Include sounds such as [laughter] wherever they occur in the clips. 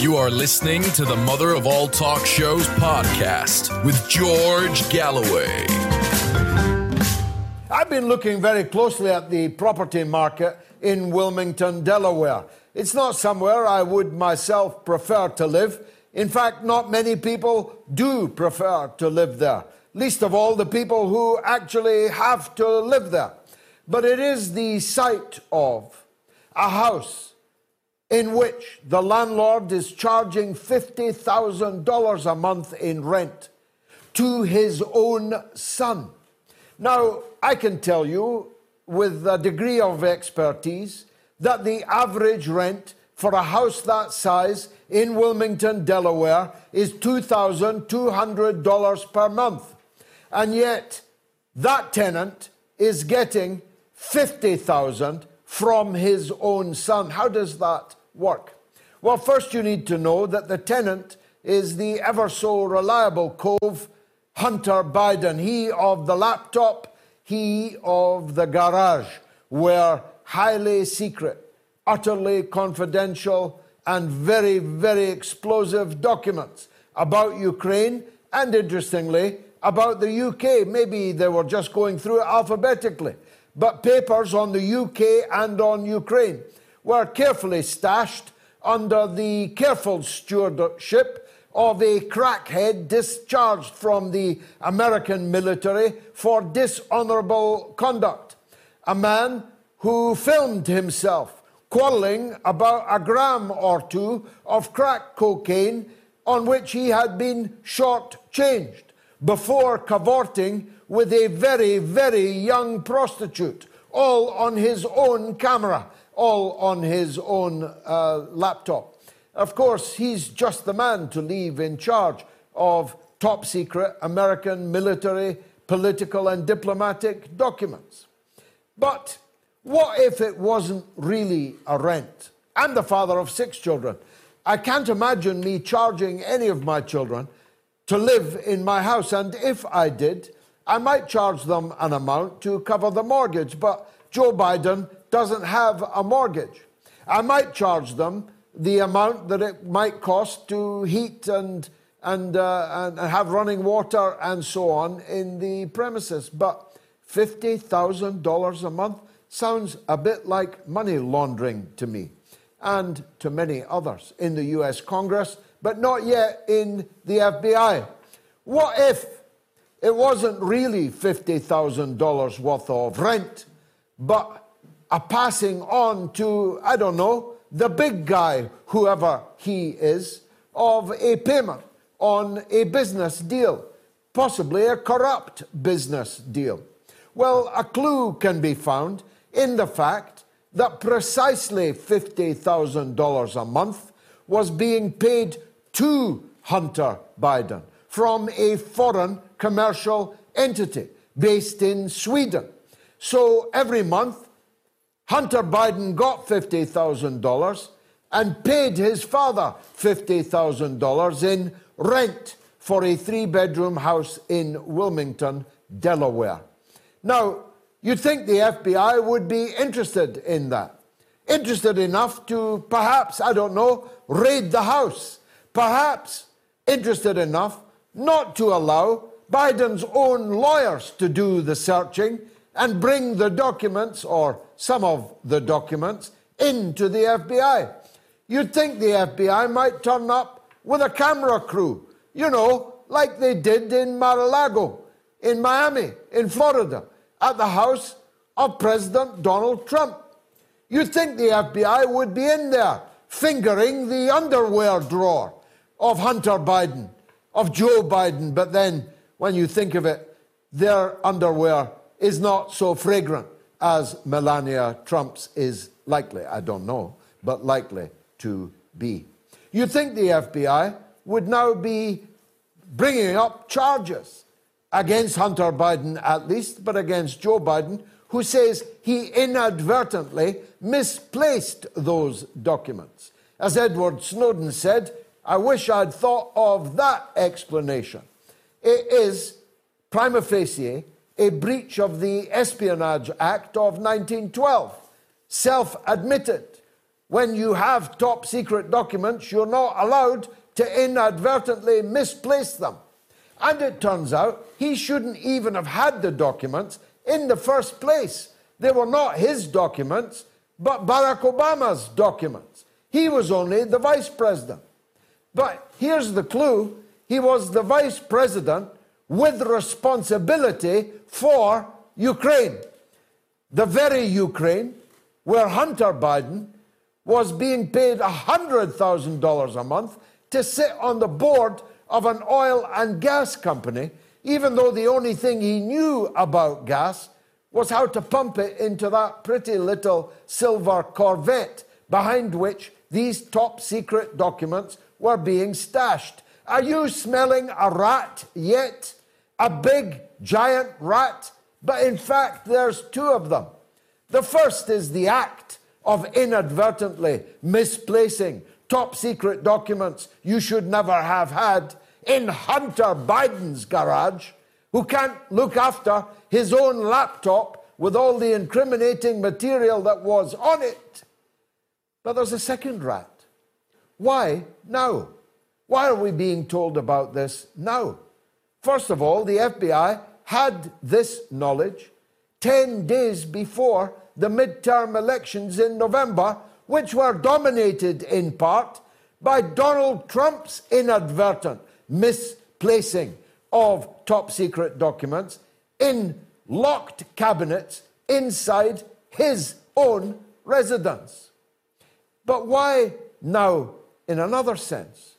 You are listening to the Mother of All Talk Shows podcast with George Galloway. I've been looking very closely at the property market in Wilmington, Delaware. It's not somewhere I would myself prefer to live. In fact, not many people do prefer to live there, least of all the people who actually have to live there. But it is the site of a house in which the landlord is charging $50,000 a month in rent to his own son. Now, I can tell you with a degree of expertise that the average rent for a house that size in Wilmington, Delaware is $2,200 per month. And yet, that tenant is getting 50,000 from his own son. How does that work? Well, first you need to know that the tenant is the ever so reliable Cove Hunter Biden, he of the laptop, he of the garage, where highly secret, utterly confidential, and very, very explosive documents about Ukraine and interestingly about the UK. Maybe they were just going through it alphabetically, but papers on the UK and on Ukraine were carefully stashed under the careful stewardship of a crackhead discharged from the American military for dishonorable conduct. A man who filmed himself quarreling about a gram or two of crack cocaine on which he had been short-changed before cavorting with a very, very young prostitute, all on his own camera all on his own uh, laptop. Of course, he's just the man to leave in charge of top secret American military, political, and diplomatic documents. But what if it wasn't really a rent? I'm the father of six children. I can't imagine me charging any of my children to live in my house. And if I did, I might charge them an amount to cover the mortgage. But Joe Biden doesn't have a mortgage. I might charge them the amount that it might cost to heat and, and, uh, and have running water and so on in the premises. But $50,000 a month sounds a bit like money laundering to me and to many others in the US Congress, but not yet in the FBI. What if it wasn't really $50,000 worth of rent, but a passing on to, I don't know, the big guy, whoever he is, of a payment on a business deal, possibly a corrupt business deal. Well, a clue can be found in the fact that precisely $50,000 a month was being paid to Hunter Biden from a foreign commercial entity based in Sweden. So every month, Hunter Biden got $50,000 and paid his father $50,000 in rent for a three bedroom house in Wilmington, Delaware. Now, you'd think the FBI would be interested in that. Interested enough to perhaps, I don't know, raid the house. Perhaps interested enough not to allow Biden's own lawyers to do the searching and bring the documents or some of the documents into the FBI. You'd think the FBI might turn up with a camera crew, you know, like they did in Mar a Lago, in Miami, in Florida, at the house of President Donald Trump. You'd think the FBI would be in there fingering the underwear drawer of Hunter Biden, of Joe Biden, but then when you think of it, their underwear is not so fragrant as Melania Trump's is likely. I don't know, but likely to be. You'd think the FBI would now be bringing up charges against Hunter Biden, at least, but against Joe Biden, who says he inadvertently misplaced those documents. As Edward Snowden said, I wish I'd thought of that explanation. It is prima facie a breach of the Espionage Act of 1912, self admitted. When you have top secret documents, you're not allowed to inadvertently misplace them. And it turns out he shouldn't even have had the documents in the first place. They were not his documents, but Barack Obama's documents. He was only the vice president. But here's the clue he was the vice president with responsibility for Ukraine. The very Ukraine where Hunter Biden was being paid $100,000 a month to sit on the board of an oil and gas company, even though the only thing he knew about gas was how to pump it into that pretty little silver Corvette behind which these top secret documents were being stashed. Are you smelling a rat yet? A big, giant rat? But in fact, there's two of them. The first is the act of inadvertently misplacing top secret documents you should never have had in Hunter Biden's garage, who can't look after his own laptop with all the incriminating material that was on it. But there's a second rat. Why now? Why are we being told about this now? First of all, the FBI had this knowledge 10 days before the midterm elections in November, which were dominated in part by Donald Trump's inadvertent misplacing of top secret documents in locked cabinets inside his own residence. But why now, in another sense?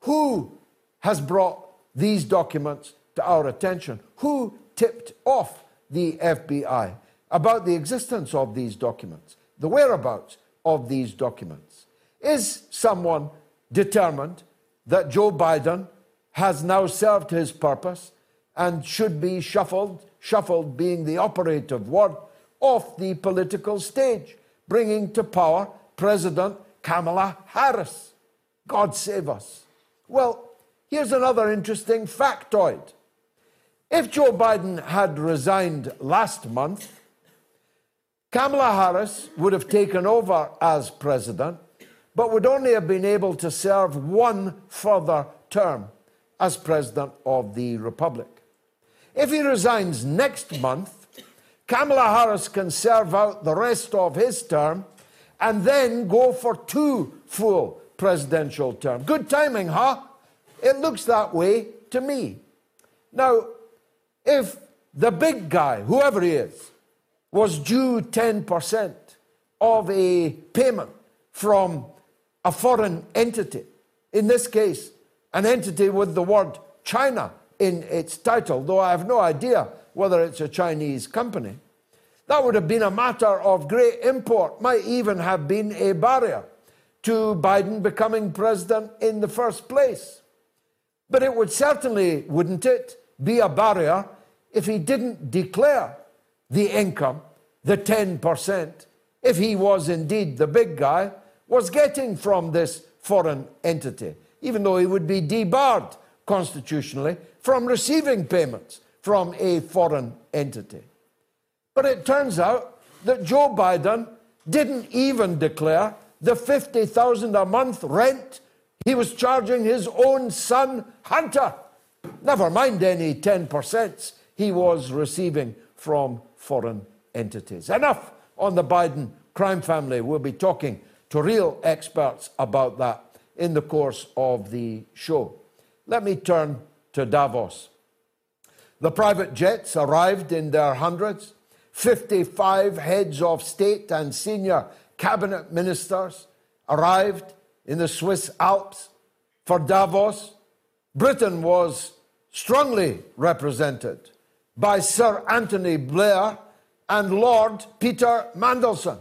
Who has brought these documents to our attention? Who tipped off the FBI about the existence of these documents, the whereabouts of these documents? Is someone determined that Joe Biden has now served his purpose and should be shuffled, shuffled being the operative word, off the political stage, bringing to power President Kamala Harris? God save us. Well, Here's another interesting factoid. If Joe Biden had resigned last month, Kamala Harris would have taken over as president, but would only have been able to serve one further term as president of the Republic. If he resigns next month, Kamala Harris can serve out the rest of his term and then go for two full presidential terms. Good timing, huh? It looks that way to me. Now, if the big guy, whoever he is, was due 10% of a payment from a foreign entity, in this case, an entity with the word China in its title, though I have no idea whether it's a Chinese company, that would have been a matter of great import, might even have been a barrier to Biden becoming president in the first place. But it would certainly, wouldn't it, be a barrier if he didn't declare the income, the 10%, if he was indeed the big guy, was getting from this foreign entity, even though he would be debarred constitutionally from receiving payments from a foreign entity. But it turns out that Joe Biden didn't even declare the 50,000 a month rent he was charging his own son, Hunter. Never mind any 10% he was receiving from foreign entities. Enough on the Biden crime family. We'll be talking to real experts about that in the course of the show. Let me turn to Davos. The private jets arrived in their hundreds. 55 heads of state and senior cabinet ministers arrived in the Swiss Alps for Davos. Britain was strongly represented. by Sir Anthony Blair and Lord Peter Mandelson.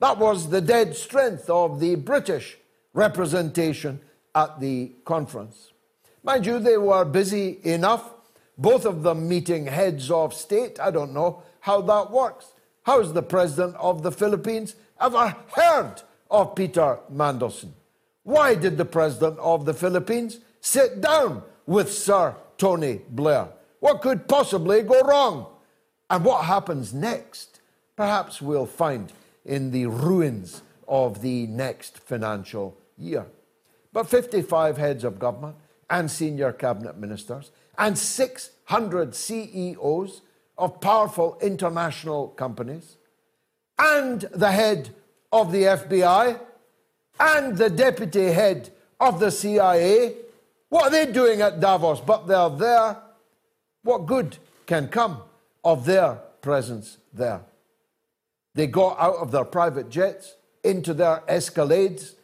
That was the dead strength of the British representation at the conference. Mind you, they were busy enough, both of them meeting heads of state. I don't know how that works. How's the president of the Philippines ever heard of Peter Mandelson? Why did the president of the Philippines sit down with Sir Tony Blair? What could possibly go wrong? And what happens next? Perhaps we'll find in the ruins of the next financial year. But 55 heads of government and senior cabinet ministers and 600 CEOs of powerful international companies and the head of the FBI and the deputy head of the CIA. What are they doing at Davos? But they're there. What good can come of their presence there? They got out of their private jets into their escalades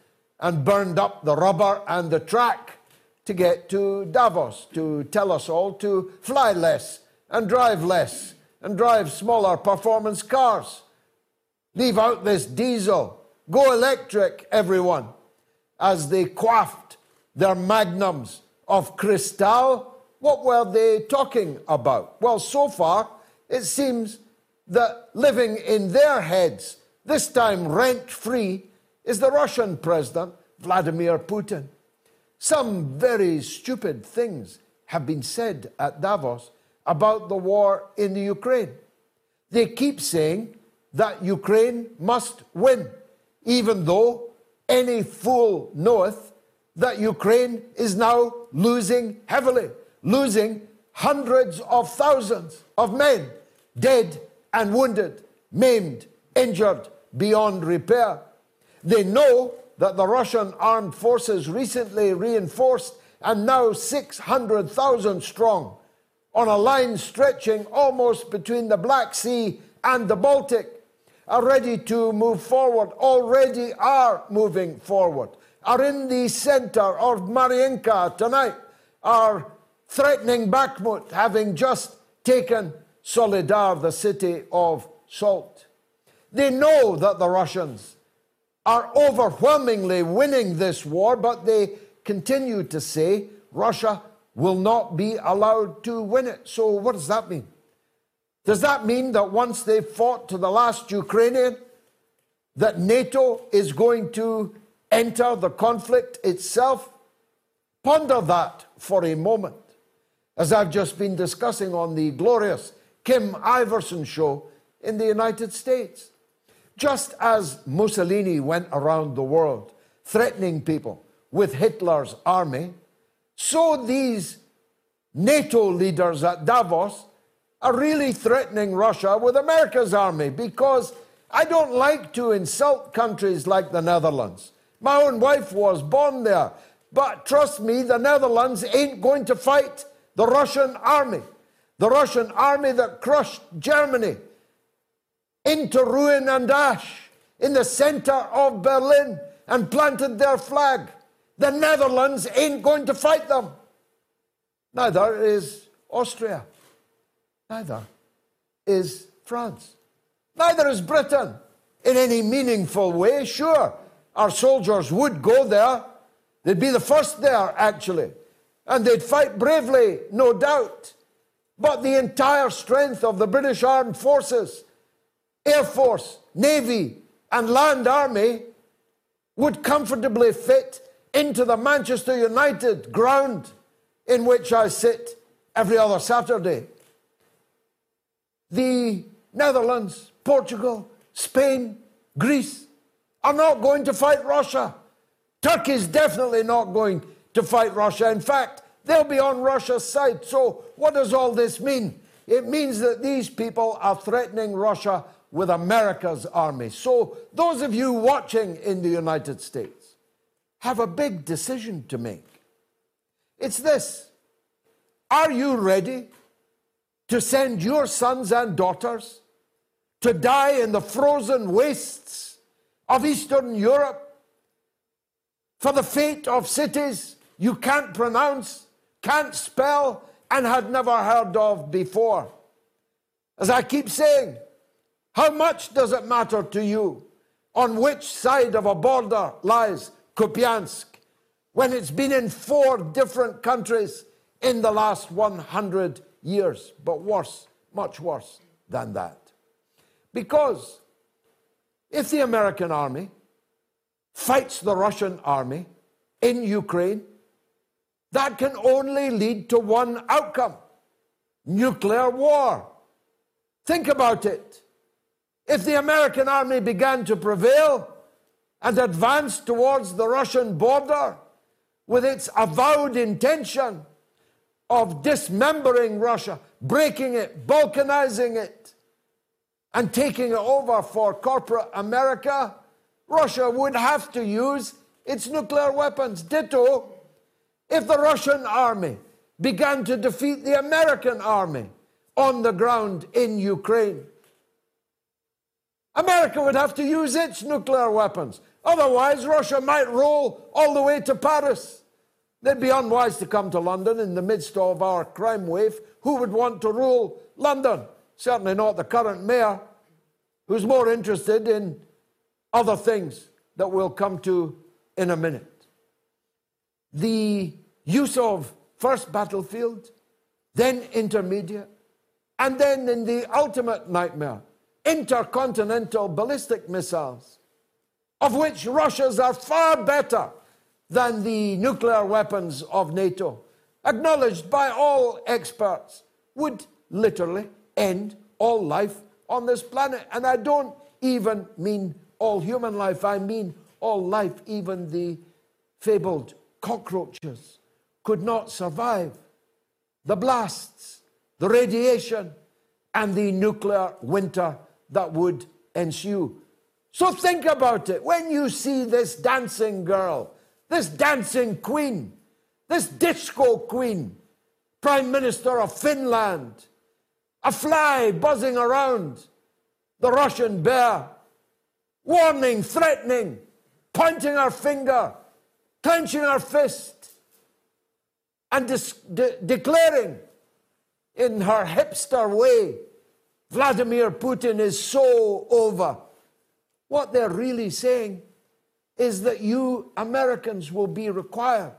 and burned up the rubber and the track to get to Davos to tell us all to fly less and drive less and drive smaller performance cars. Leave out this diesel. Go electric, everyone. As they quaffed their magnums of Cristal, what were they talking about? Well, so far, it seems that living in their heads, this time rent free, is the Russian president, Vladimir Putin. Some very stupid things have been said at Davos about the war in the Ukraine. They keep saying that Ukraine must win, even though any fool knoweth that Ukraine is now losing heavily, losing hundreds of thousands of men dead and wounded, maimed, injured beyond repair. They know that the Russian armed forces recently reinforced and now 600,000 strong on a line stretching almost between the Black Sea and the Baltic are ready to move forward, already are moving forward, are in the center of Mariinka tonight, are threatening Bakhmut, having just taken Soledar, the city of salt. They know that the Russians are overwhelmingly winning this war, but they continue to say Russia will not be allowed to win it. So, what does that mean? Does that mean that once they've fought to the last Ukrainian, that NATO is going to enter the conflict itself? Ponder that for a moment. As I've just been discussing on the glorious Kim Iversen show in the United States. Just as Mussolini went around the world threatening people with Hitler's army, so these NATO leaders at Davos are really threatening Russia with America's army because I don't like to insult countries like the Netherlands. My own wife was born there. But trust me, the Netherlands ain't going to fight the Russian army the Russian army that crushed Germany into ruin and ash in the center of Berlin and planted their flag. The Netherlands ain't going to fight them. Neither is Austria. Neither is France. Neither is Britain in any meaningful way. Sure, our soldiers would go there. They'd be the first there, actually. And they'd fight bravely, no doubt. But the entire strength of the British Armed Forces, Air Force, Navy, and Land Army would comfortably fit into the Manchester United ground in which I sit every other Saturday. The Netherlands, Portugal, Spain, Greece are not going to fight Russia. Turkey is definitely not going to fight Russia. In fact, They'll be on Russia's side. So, what does all this mean? It means that these people are threatening Russia with America's army. So, those of you watching in the United States have a big decision to make. It's this Are you ready to send your sons and daughters to die in the frozen wastes of Eastern Europe for the fate of cities you can't pronounce? can't spell, and had never heard of before. As I keep saying, how much does it matter to you on which side of a border lies Kupiansk when it's been in four different countries in the last 100 years? But worse, much worse than that. Because if the American army fights the Russian army in Ukraine, that can only lead to one outcome nuclear war. Think about it. If the American army began to prevail and advance towards the Russian border with its avowed intention of dismembering Russia, breaking it, balkanizing it, and taking it over for corporate America, Russia would have to use its nuclear weapons. Ditto, if the Russian army began to defeat the American army on the ground in Ukraine, America would have to use its nuclear weapons. Otherwise, Russia might roll all the way to Paris. They'd be unwise to come to London in the midst of our crime wave. Who would want to rule London? Certainly not the current mayor, who's more interested in other things that we'll come to in a minute. The use of first battlefield, then intermediate, and then in the ultimate nightmare, intercontinental ballistic missiles, of which Russia's are far better than the nuclear weapons of NATO, acknowledged by all experts, would literally end all life on this planet. And I don't even mean all human life, I mean all life, even the fabled cockroaches, could not survive the blasts, the radiation, and the nuclear winter that would ensue. So think about it. When you see this dancing girl, this dancing queen, this disco queen, Prime Minister of Finland, a fly buzzing around the Russian bear, warning, threatening, pointing her finger, clenching her fist, and de- declaring in her hipster way, Vladimir Putin is so over. What they're really saying is that you Americans will be required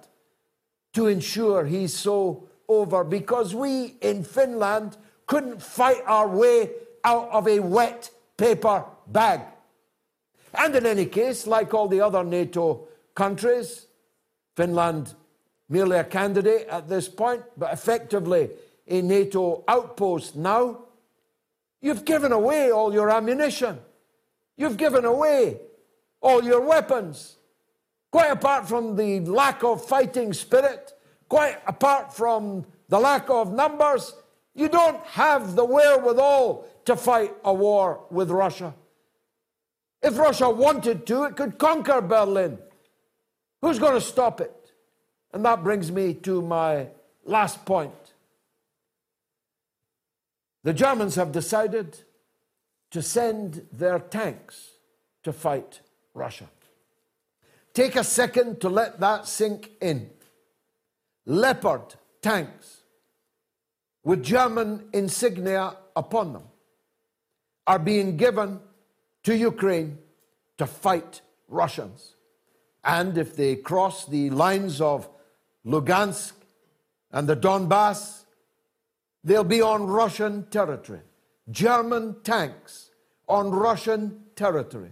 to ensure he's so over because we in Finland couldn't fight our way out of a wet paper bag. And in any case, like all the other NATO countries, Finland merely a candidate at this point, but effectively a NATO outpost now, you've given away all your ammunition. You've given away all your weapons. Quite apart from the lack of fighting spirit, quite apart from the lack of numbers, you don't have the wherewithal to fight a war with Russia. If Russia wanted to, it could conquer Berlin. Who's going to stop it? And that brings me to my last point. The Germans have decided to send their tanks to fight Russia. Take a second to let that sink in. Leopard tanks with German insignia upon them are being given to Ukraine to fight Russians. And if they cross the lines of Lugansk and the Donbass, they'll be on Russian territory. German tanks on Russian territory.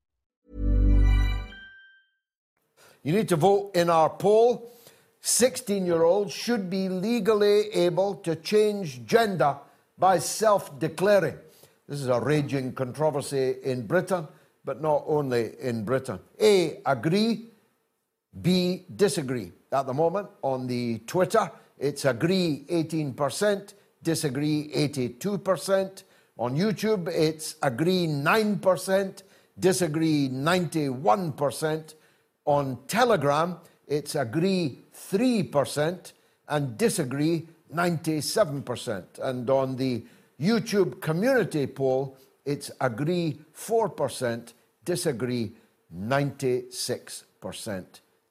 You need to vote in our poll. 16 year olds should be legally able to change gender by self declaring. This is a raging controversy in Britain, but not only in Britain. A, agree. B, disagree. At the moment, on the Twitter, it's agree 18%, disagree 82%. On YouTube, it's agree 9%, disagree 91%. On Telegram, it's agree 3% and disagree 97%. And on the YouTube community poll, it's agree 4%, disagree 96%.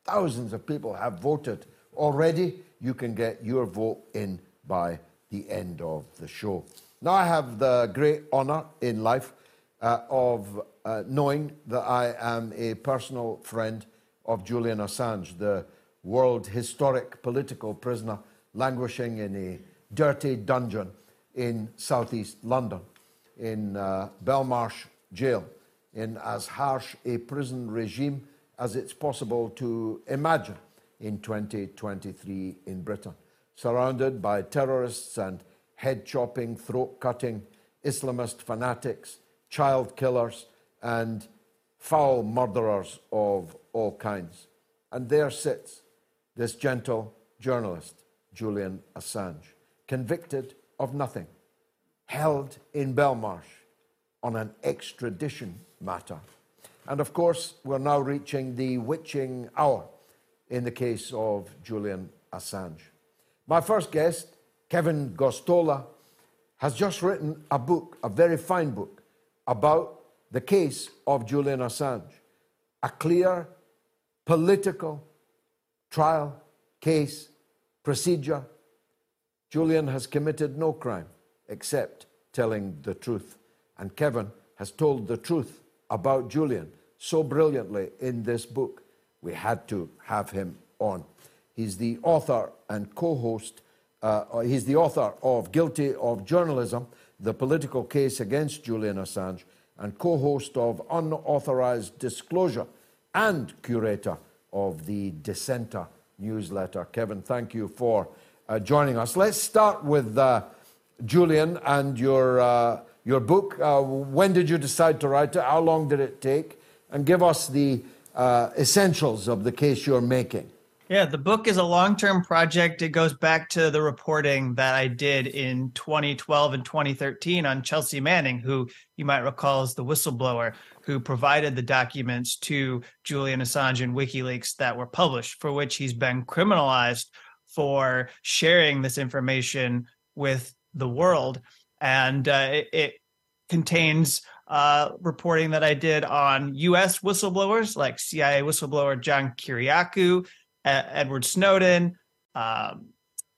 Thousands of people have voted already. You can get your vote in by the end of the show. Now, I have the great honor in life uh, of uh, knowing that I am a personal friend of Julian Assange, the world historic political prisoner languishing in a dirty dungeon in southeast London, in uh, Belmarsh Jail, in as harsh a prison regime as it's possible to imagine in 2023 in Britain, surrounded by terrorists and head chopping, throat cutting Islamist fanatics, child killers, and foul murderers of all kinds. And there sits this gentle journalist, Julian Assange, convicted of nothing, held in Belmarsh on an extradition matter. And of course, we're now reaching the witching hour in the case of Julian Assange. My first guest, Kevin Gosztola, has just written a book, a very fine book, about the case of Julian Assange. A clear political trial, case, procedure Julian has committed no crime except telling the truth. And Kevin has told the truth about Julian so brilliantly in this book. We had to have him on. He's the author and co host, uh, he's the author of Guilty of Journalism, the political case against Julian Assange, and co host of Unauthorized Disclosure and curator of the Dissenter newsletter. Kevin, thank you for uh, joining us. Let's start with uh, Julian and your, uh, your book. Uh, when did you decide to write it? How long did it take? And give us the uh, essentials of the case you're making. Yeah, the book is a long term project. It goes back to the reporting that I did in 2012 and 2013 on Chelsea Manning, who you might recall is the whistleblower who provided the documents to Julian Assange and WikiLeaks that were published, for which he's been criminalized for sharing this information with the world. And uh, it, it, contains uh, reporting that I did on US whistleblowers like CIA whistleblower John Kiriakou, Edward Snowden, um,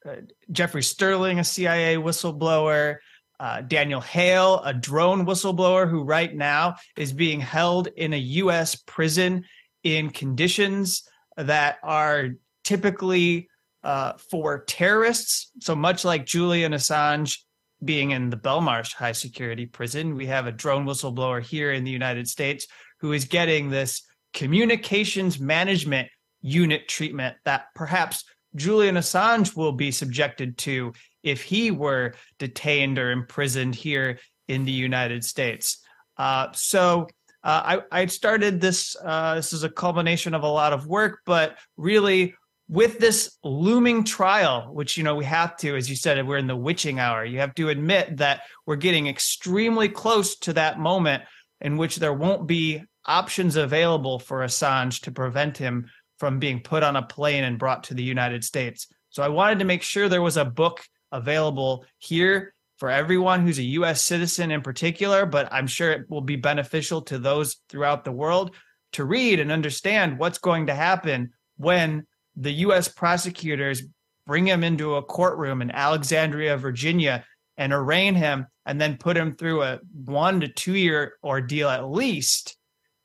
uh, Jeffrey Sterling, a CIA whistleblower. Uh, Daniel Hale, a drone whistleblower who right now is being held in a U.S. prison in conditions that are typically uh, for terrorists. So much like Julian Assange being in the Belmarsh high security prison, we have a drone whistleblower here in the United States who is getting this communications management unit treatment that perhaps Julian Assange will be subjected to if he were detained or imprisoned here in the United States. Uh, so uh, I, I, started this. Uh, this is a culmination of a lot of work, but really with this looming trial, which you know we have to, as you said, we're in the witching hour. You have to admit that we're getting extremely close to that moment in which there won't be options available for Assange to prevent him from being put on a plane and brought to the United States. So I wanted to make sure there was a book available here for everyone who's a US citizen in particular, but I'm sure it will be beneficial to those throughout the world to read and understand what's going to happen when the US prosecutors bring him into a courtroom in Alexandria, Virginia, and arraign him and then put him through a one to two year ordeal at least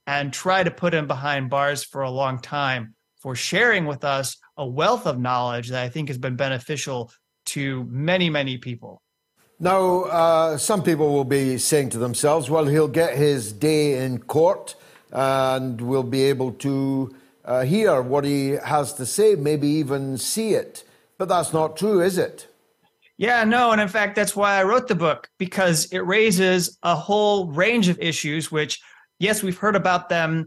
and try to put him behind bars for a long time for sharing with us a wealth of knowledge that I think has been beneficial to many, many people. Now, uh, some people will be saying to themselves, well, he'll get his day in court and we'll be able to uh, hear what he has to say, maybe even see it. But that's not true, is it? Yeah, no. And in fact, that's why I wrote the book, because it raises a whole range of issues, which, yes, we've heard about them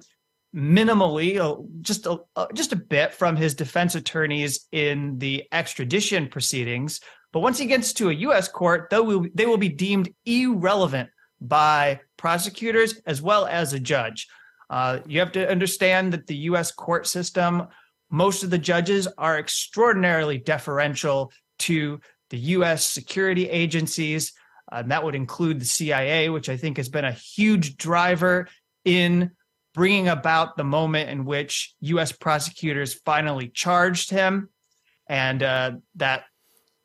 minimally, just a, just a bit from his defense attorneys in the extradition proceedings. But once he gets to a U.S. court, will, they will be deemed irrelevant by prosecutors as well as a judge. Uh, you have to understand that the U.S. court system, most of the judges are extraordinarily deferential to the U.S. security agencies. Uh, that would include the CIA, which I think has been a huge driver in bringing about the moment in which U.S. prosecutors finally charged him. And uh, that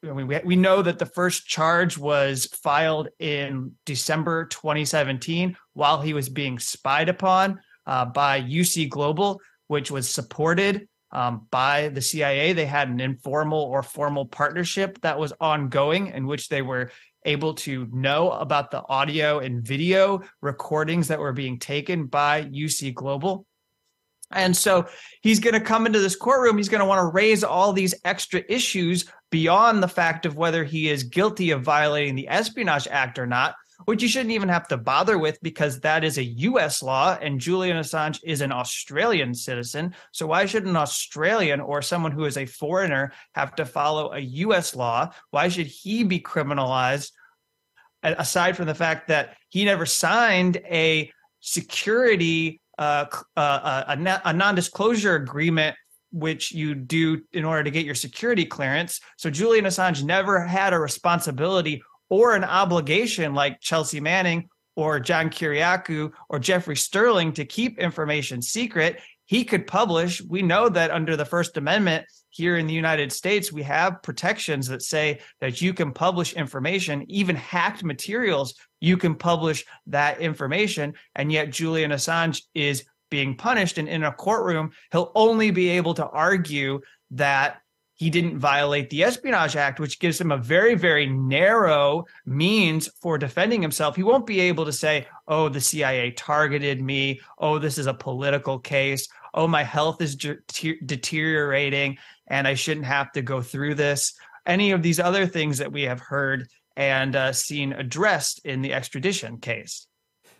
I mean, we, we know that the first charge was filed in December 2017 while he was being spied upon uh, by UC Global, which was supported um, by the CIA. They had an informal or formal partnership that was ongoing in which they were able to know about the audio and video recordings that were being taken by UC Global. And so he's going to come into this courtroom. He's going to want to raise all these extra issues beyond the fact of whether he is guilty of violating the Espionage Act or not which you shouldn't even have to bother with because that is a US law and Julian Assange is an Australian citizen. So why should an Australian or someone who is a foreigner have to follow a US law? Why should he be criminalized aside from the fact that he never signed a security uh, uh, a, a non-disclosure agreement which you do in order to get your security clearance. So Julian Assange never had a responsibility or an obligation like Chelsea Manning or John Kiriakou or Jeffrey Sterling to keep information secret, he could publish. We know that under the First Amendment here in the United States, we have protections that say that you can publish information, even hacked materials, you can publish that information. And yet, Julian Assange is being punished. And in a courtroom, he'll only be able to argue that he didn't violate the Espionage Act, which gives him a very, very narrow means for defending himself. He won't be able to say, oh, the CIA targeted me. Oh, this is a political case. Oh, my health is de- deteriorating and I shouldn't have to go through this. Any of these other things that we have heard and uh, seen addressed in the extradition case.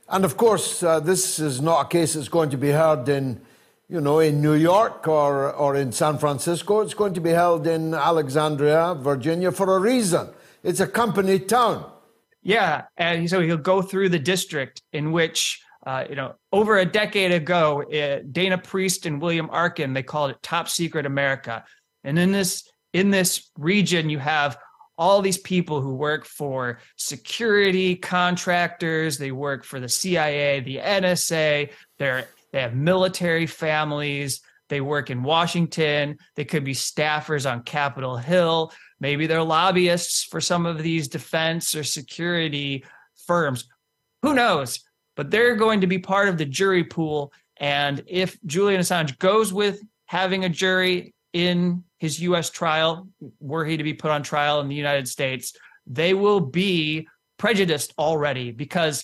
And of course, uh, this is not a case that's going to be heard in you know, in New York or, or in San Francisco. It's going to be held in Alexandria, Virginia, for a reason. It's a company town. Yeah, and so he'll go through the district in which, uh, you know, over a decade ago, uh, Dana Priest and William Arkin they called it Top Secret America, and in this in this region you have all these people who work for security contractors. They work for the CIA, the NSA. They're they have military families. They work in Washington. They could be staffers on Capitol Hill. Maybe they're lobbyists for some of these defense or security firms. Who knows? But they're going to be part of the jury pool. And if Julian Assange goes with having a jury in his US trial, were he to be put on trial in the United States, they will be prejudiced already because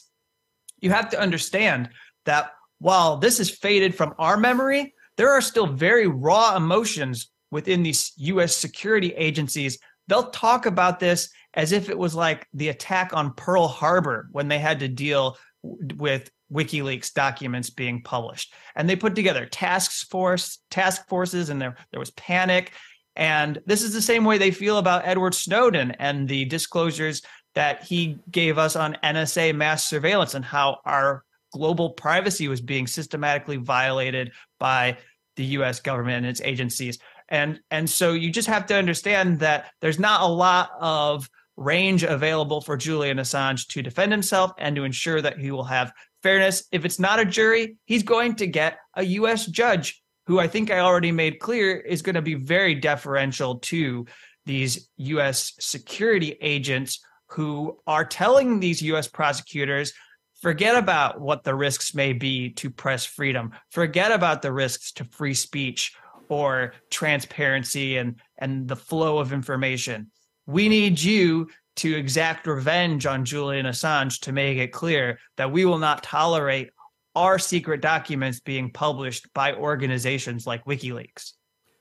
you have to understand that while this is faded from our memory, there are still very raw emotions within these US security agencies. They'll talk about this as if it was like the attack on Pearl Harbor when they had to deal with WikiLeaks documents being published. And they put together task force task forces and there there was panic and this is the same way they feel about Edward Snowden and the disclosures that he gave us on NSA mass surveillance and how our global privacy was being systematically violated by the US government and its agencies. And and so you just have to understand that there's not a lot of range available for Julian Assange to defend himself and to ensure that he will have fairness. If it's not a jury, he's going to get a US judge who I think I already made clear is going to be very deferential to these US security agents who are telling these US prosecutors forget about what the risks may be to press freedom, forget about the risks to free speech or transparency and, and the flow of information. We need you to exact revenge on Julian Assange to make it clear that we will not tolerate our secret documents being published by organizations like WikiLeaks.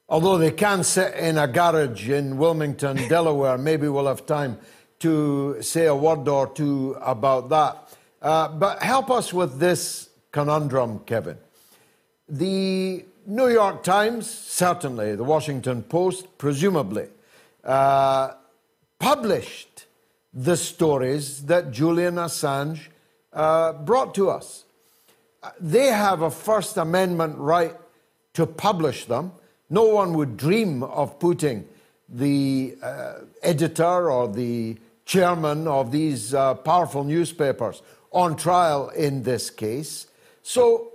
Although they can sit in a garage in Wilmington, [laughs] Delaware, maybe we'll have time to say a word or two about that. Uh, but help us with this conundrum, Kevin. The New York Times, certainly, the Washington Post, presumably, uh, published the stories that Julian Assange uh, brought to us. They have a First Amendment right to publish them. No one would dream of putting the uh, editor or the chairman of these uh, powerful newspapers on trial in this case. So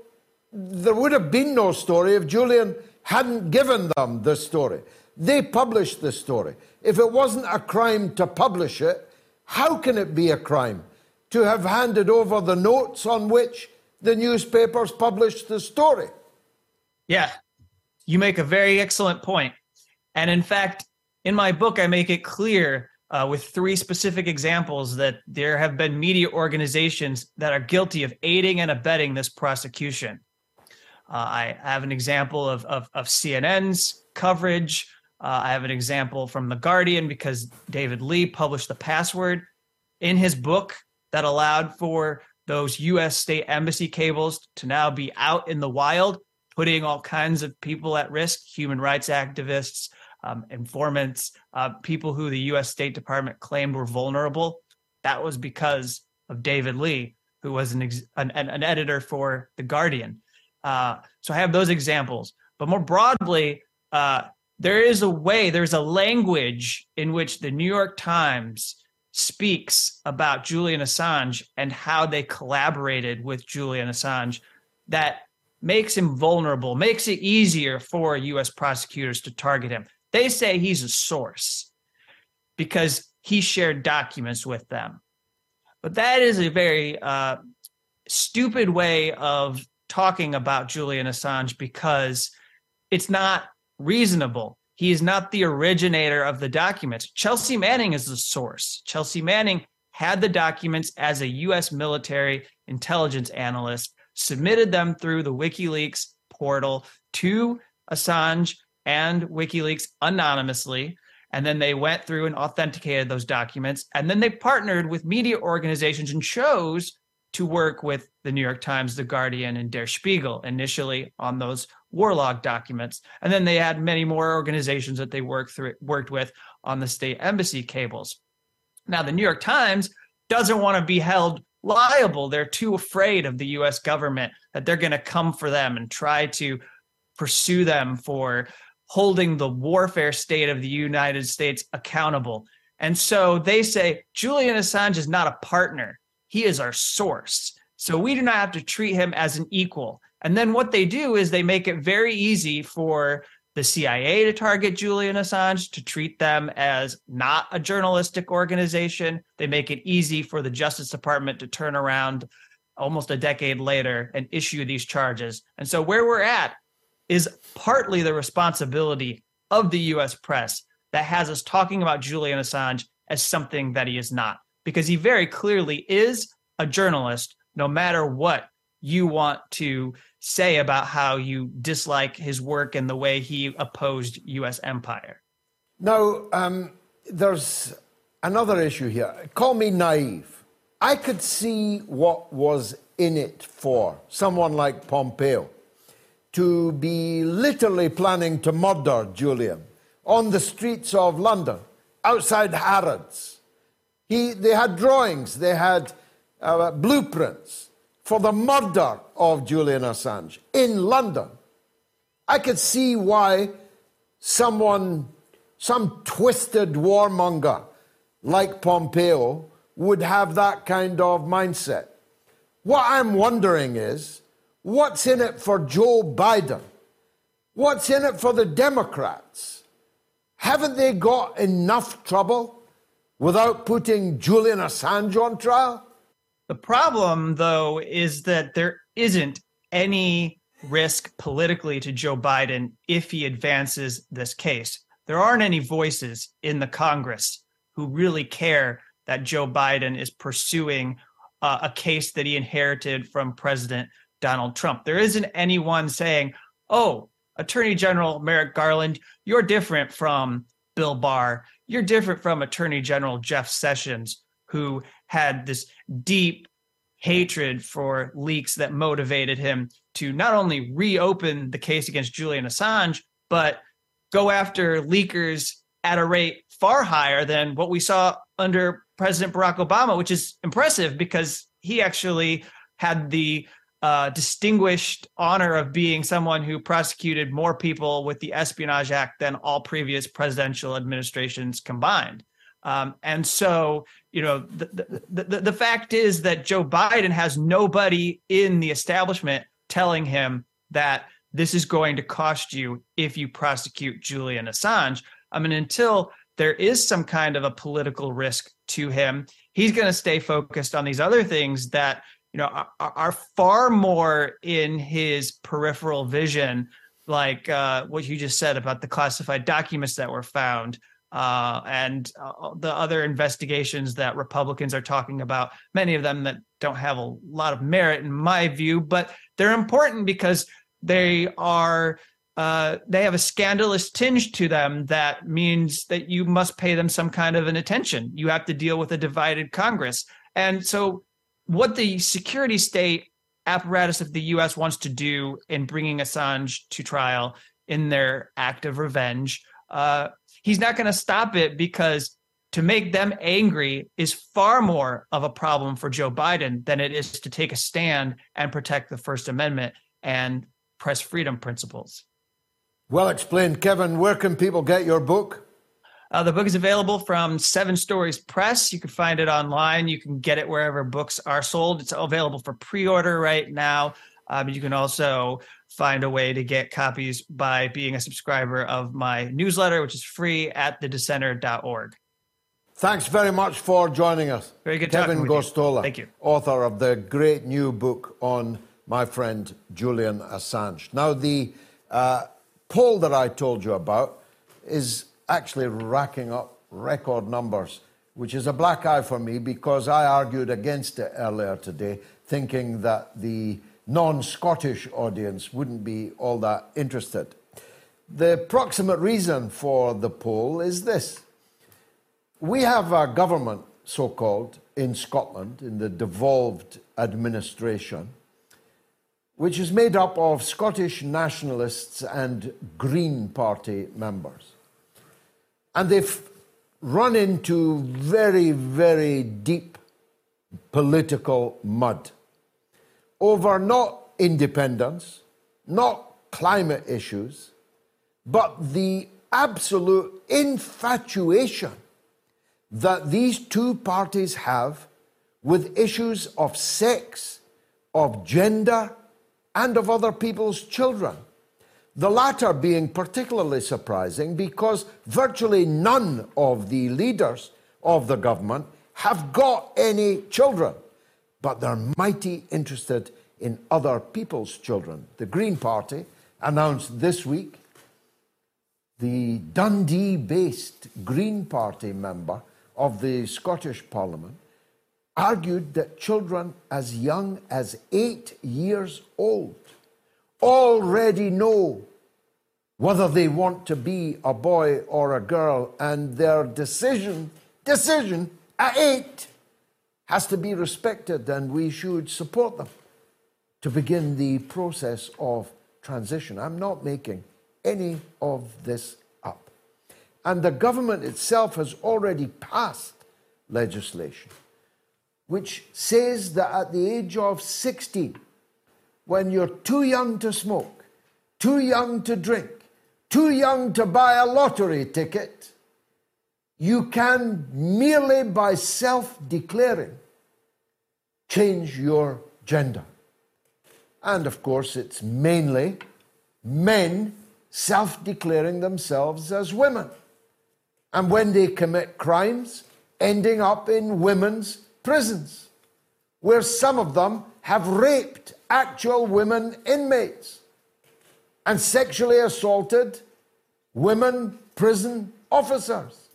there would have been no story if Julian hadn't given them the story. They published the story. If it wasn't a crime to publish it, how can it be a crime to have handed over the notes on which the newspapers published the story? Yeah, you make a very excellent point. And in fact, in my book, I make it clear uh, with three specific examples that there have been media organizations that are guilty of aiding and abetting this prosecution. Uh, I have an example of, of, of CNN's coverage. Uh, I have an example from The Guardian because David Leigh published the password in his book that allowed for those US state embassy cables to now be out in the wild, putting all kinds of people at risk, human rights activists, um, informants, uh, people who the US State Department claimed were vulnerable. That was because of David Leigh, who was an, ex- an, an editor for The Guardian. Uh, so I have those examples. But more broadly, uh, there is a way, there's a language in which the New York Times speaks about Julian Assange and how they collaborated with Julian Assange that makes him vulnerable, makes it easier for US prosecutors to target him. They say he's a source because he shared documents with them. But that is a very uh, stupid way of talking about Julian Assange because it's not reasonable. He is not the originator of the documents. Chelsea Manning is the source. Chelsea Manning had the documents as a U.S. military intelligence analyst, submitted them through the WikiLeaks portal to Assange and WikiLeaks anonymously. And then they went through and authenticated those documents. And then they partnered with media organizations and chose to work with the New York Times, The Guardian, and Der Spiegel initially on those war log documents. And then they had many more organizations that they worked through worked with on the state embassy cables. Now the New York Times doesn't want to be held liable. They're too afraid of the US government that they're going to come for them and try to pursue them for holding the warfare state of the United States accountable. And so they say Julian Assange is not a partner, he is our source. So we do not have to treat him as an equal. And then what they do is they make it very easy for the CIA to target Julian Assange, to treat them as not a journalistic organization. They make it easy for the Justice Department to turn around almost a decade later and issue these charges. And so where we're at is partly the responsibility of the US press that has us talking about Julian Assange as something that he is not, because he very clearly is a journalist, no matter what you want to say about how you dislike his work and the way he opposed US empire. Now, um, there's another issue here. Call me naive. I could see what was in it for someone like Pompeo to be literally planning to murder Julian on the streets of London, outside Harrods. He, they had drawings, they had uh, blueprints for the murder of Julian Assange in London. I could see why someone, some twisted warmonger like Pompeo, would have that kind of mindset. What I'm wondering is What's in it for Joe Biden? What's in it for the Democrats? Haven't they got enough trouble without putting Julian Assange on trial? The problem, though, is that there isn't any risk politically to Joe Biden if he advances this case. There aren't any voices in the Congress who really care that Joe Biden is pursuing uh, a case that he inherited from President Donald Trump. There isn't anyone saying, oh, Attorney General Merrick Garland, you're different from Bill Barr. You're different from Attorney General Jeff Sessions, who had this deep hatred for leaks that motivated him to not only reopen the case against Julian Assange, but go after leakers at a rate far higher than what we saw under President Barack Obama, which is impressive because he actually had the uh, distinguished honor of being someone who prosecuted more people with the Espionage Act than all previous presidential administrations combined. Um, and so, you know, the, the, the, the fact is that Joe Biden has nobody in the establishment telling him that this is going to cost you if you prosecute Julian Assange. I mean, until there is some kind of a political risk to him, he's going to stay focused on these other things that you know are, are far more in his peripheral vision like uh, what you just said about the classified documents that were found uh, and uh, the other investigations that Republicans are talking about, many of them that don't have a lot of merit in my view, but they're important because they are uh, they have a scandalous tinge to them that means that you must pay them some kind of an attention. You have to deal with a divided Congress, and so what the security state apparatus of the U.S. wants to do in bringing Assange to trial in their act of revenge, uh, he's not going to stop it because to make them angry is far more of a problem for Joe Biden than it is to take a stand and protect the First Amendment and press freedom principles. Well explained, Kevin. Where can people get your book? Uh, the book is available from Seven Stories Press. You can find it online. You can get it wherever books are sold. It's available for pre order right now. Um, you can also find a way to get copies by being a subscriber of my newsletter, which is free at thedissenter.org. Thanks very much for joining us. Very good Kevin Gosztola. Thank you. Author of the great new book on my friend Julian Assange. Now, the uh, poll that I told you about is actually racking up record numbers, which is a black eye for me because I argued against it earlier today, thinking that the non Scottish audience wouldn't be all that interested. The proximate reason for the poll is this we have a government, so called, in Scotland, in the devolved administration, which is made up of Scottish nationalists and Green Party members. And they've run into very, very deep political mud over not independence, not climate issues, but the absolute infatuation that these two parties have with issues of sex, of gender, and of other people's children. The latter being particularly surprising because virtually none of the leaders of the government have got any children but they're mighty interested in other people's children. The Green Party announced this week the Dundee based Green Party member of the Scottish Parliament argued that children as young as eight years old already know whether they want to be a boy or a girl, and their decision decision at eight has to be respected and we should support them to begin the process of transition. I'm not making any of this up. And the government itself has already passed legislation which says that at the age of 16, when you're too young to smoke, too young to drink, too young to buy a lottery ticket, you can merely by self declaring change your gender. And of course, it's mainly men self declaring themselves as women. And when they commit crimes, ending up in women's prisons, where some of them have raped actual women inmates and sexually assaulted women prison officers.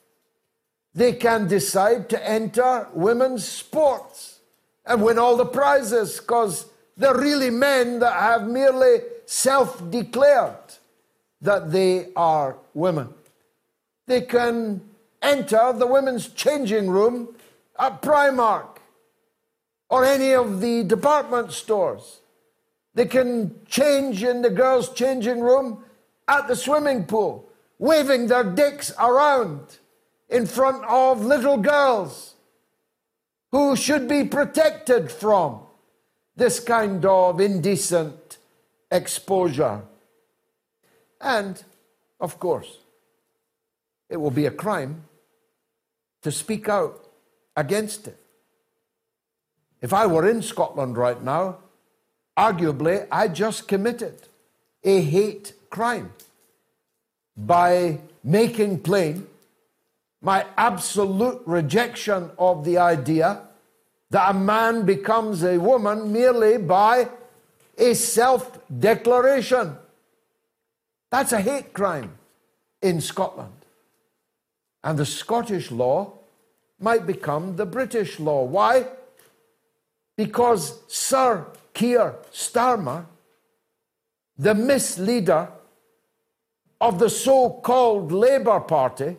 They can decide to enter women's sports and win all the prizes because they're really men that have merely self declared that they are women. They can enter the women's changing room at Primark or any of the department stores. They can change in the girls' changing room at the swimming pool, waving their dicks around in front of little girls who should be protected from this kind of indecent exposure. And, of course, it will be a crime to speak out against it. If I were in Scotland right now, arguably I just committed a hate crime by making plain my absolute rejection of the idea that a man becomes a woman merely by a self declaration. That's a hate crime in Scotland. And the Scottish law might become the British law. Why? Because Sir Keir Starmer, the misleader of the so called Labour Party,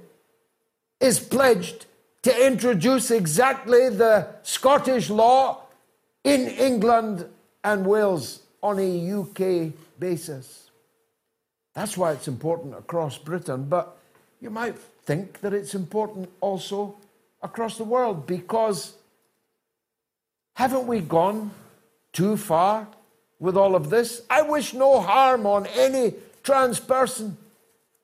is pledged to introduce exactly the Scottish law in England and Wales on a UK basis. That's why it's important across Britain, but you might think that it's important also across the world because haven't we gone too far with all of this? I wish no harm on any trans person.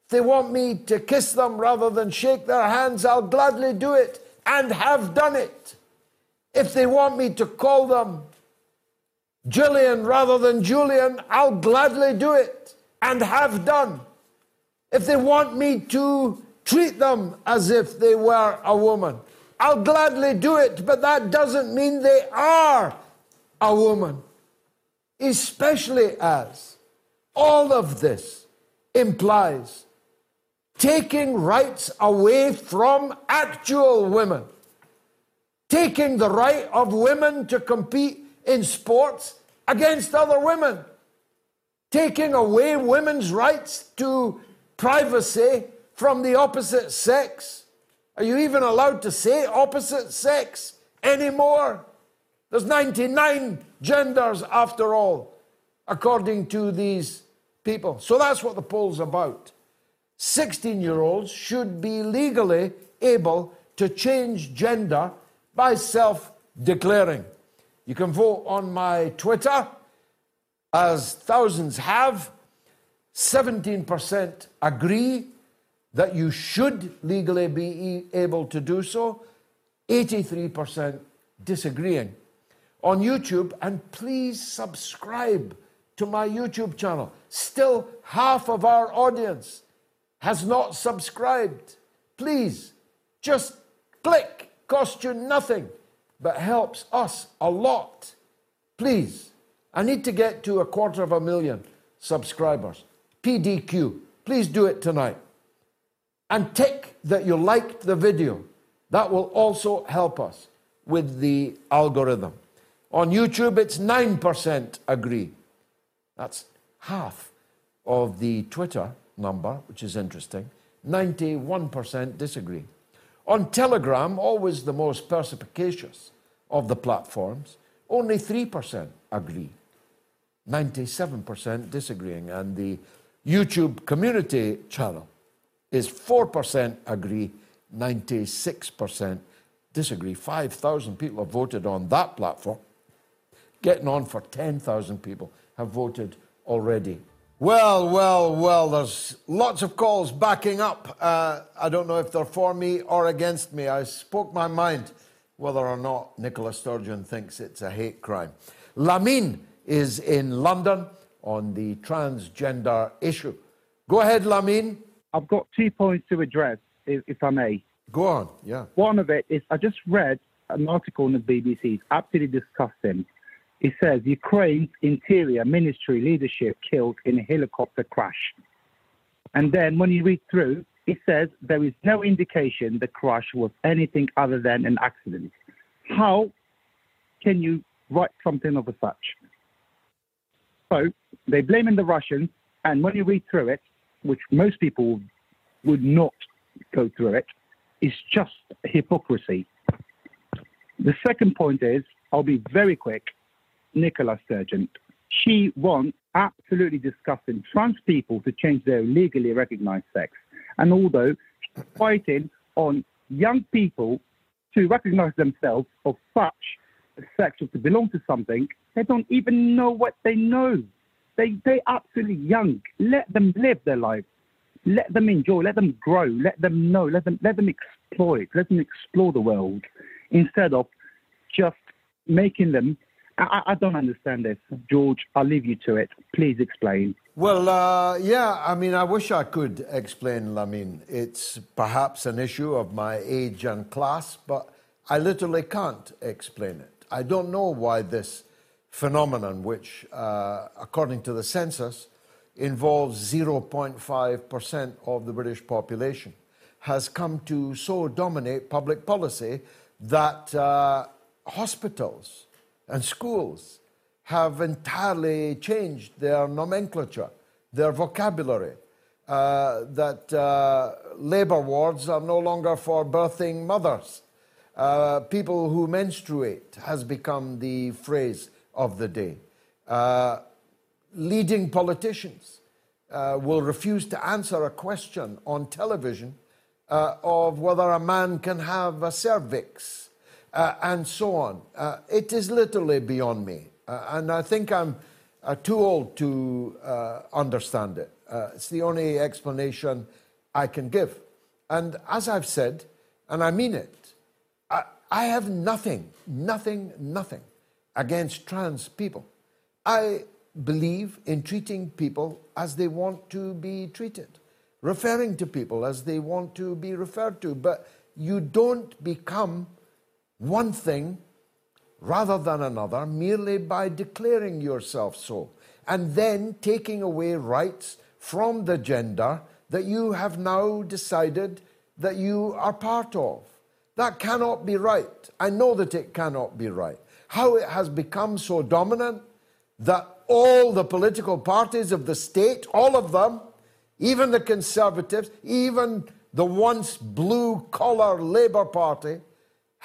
If they want me to kiss them rather than shake their hands, I'll gladly do it and have done it. If they want me to call them Gillian rather than Julian, I'll gladly do it and have done. If they want me to treat them as if they were a woman, I'll gladly do it, but that doesn't mean they are a woman. Especially as all of this implies taking rights away from actual women, taking the right of women to compete in sports against other women, taking away women's rights to privacy from the opposite sex. Are you even allowed to say opposite sex anymore? There's 99 genders after all, according to these people. So that's what the poll's about. 16 year olds should be legally able to change gender by self declaring. You can vote on my Twitter, as thousands have. 17% agree that you should legally be able to do so, 83% disagreeing. On YouTube, and please subscribe to my YouTube channel. Still, half of our audience has not subscribed. Please, just click, cost you nothing, but helps us a lot. Please, I need to get to a quarter of a million subscribers. PDQ, please do it tonight and tick that you liked the video. That will also help us with the algorithm. On YouTube, it's 9% agree. That's half of the Twitter number, which is interesting. 91% disagree. On Telegram, always the most perspicacious of the platforms, only 3% agree. 97% disagreeing. And the YouTube community channel, is 4% agree, 96% disagree. 5,000 people have voted on that platform. Getting on for 10,000 people have voted already. Well, well, well, there's lots of calls backing up. Uh, I don't know if they're for me or against me. I spoke my mind whether or not Nicola Sturgeon thinks it's a hate crime. Lamine is in London on the transgender issue. Go ahead, Lamine. I've got two points to address, if, if I may. Go on, yeah. One of it is I just read an article on the BBC. It's absolutely disgusting. It says Ukraine's interior ministry leadership killed in a helicopter crash. And then when you read through, it says there is no indication the crash was anything other than an accident. How can you write something of a such? So they blame in the Russians, and when you read through it, which most people would not go through it, it's just hypocrisy. The second point is, I'll be very quick, Nicola Sturgeon. She wants absolutely disgusting trans people to change their legally recognized sex. And although she's fighting on young people to recognize themselves of such a sex or to belong to something, they don't even know what they know. They they absolutely young. Let them live their life. Let them enjoy. Let them grow. Let them know. Let them let them exploit. Let them explore the world instead of just making them. I, I don't understand this, George. I'll leave you to it. Please explain. Well, uh, yeah, I mean, I wish I could explain, Lamine. It's perhaps an issue of my age and class, but I literally can't explain it. I don't know why this phenomenon, which, uh, according to the census, involves 0.5% of the British population, has come to so dominate public policy that uh, hospitals and schools have entirely changed their nomenclature, their vocabulary. Uh, that uh, labor wards are no longer for birthing mothers. Uh, people who menstruate has become the phrase of the day. Uh, leading politicians uh, will refuse to answer a question on television uh, of whether a man can have a cervix uh, and so on. Uh, it is literally beyond me. Uh, and I think I'm uh, too old to understand it. it's the only explanation I can give. And as I've said, and I mean it, I, I have nothing, nothing, nothing against trans people. I believe in treating people as they want to be treated, referring to people as they want to be referred to. But you don't become one thing rather than another merely by declaring yourself so and then taking away rights from the gender that you have now decided that you are part of. That cannot be right. I know that it cannot be right how it has become so dominant that all the political parties of the state, all of them, even the Conservatives, even the once blue collar Labour Party,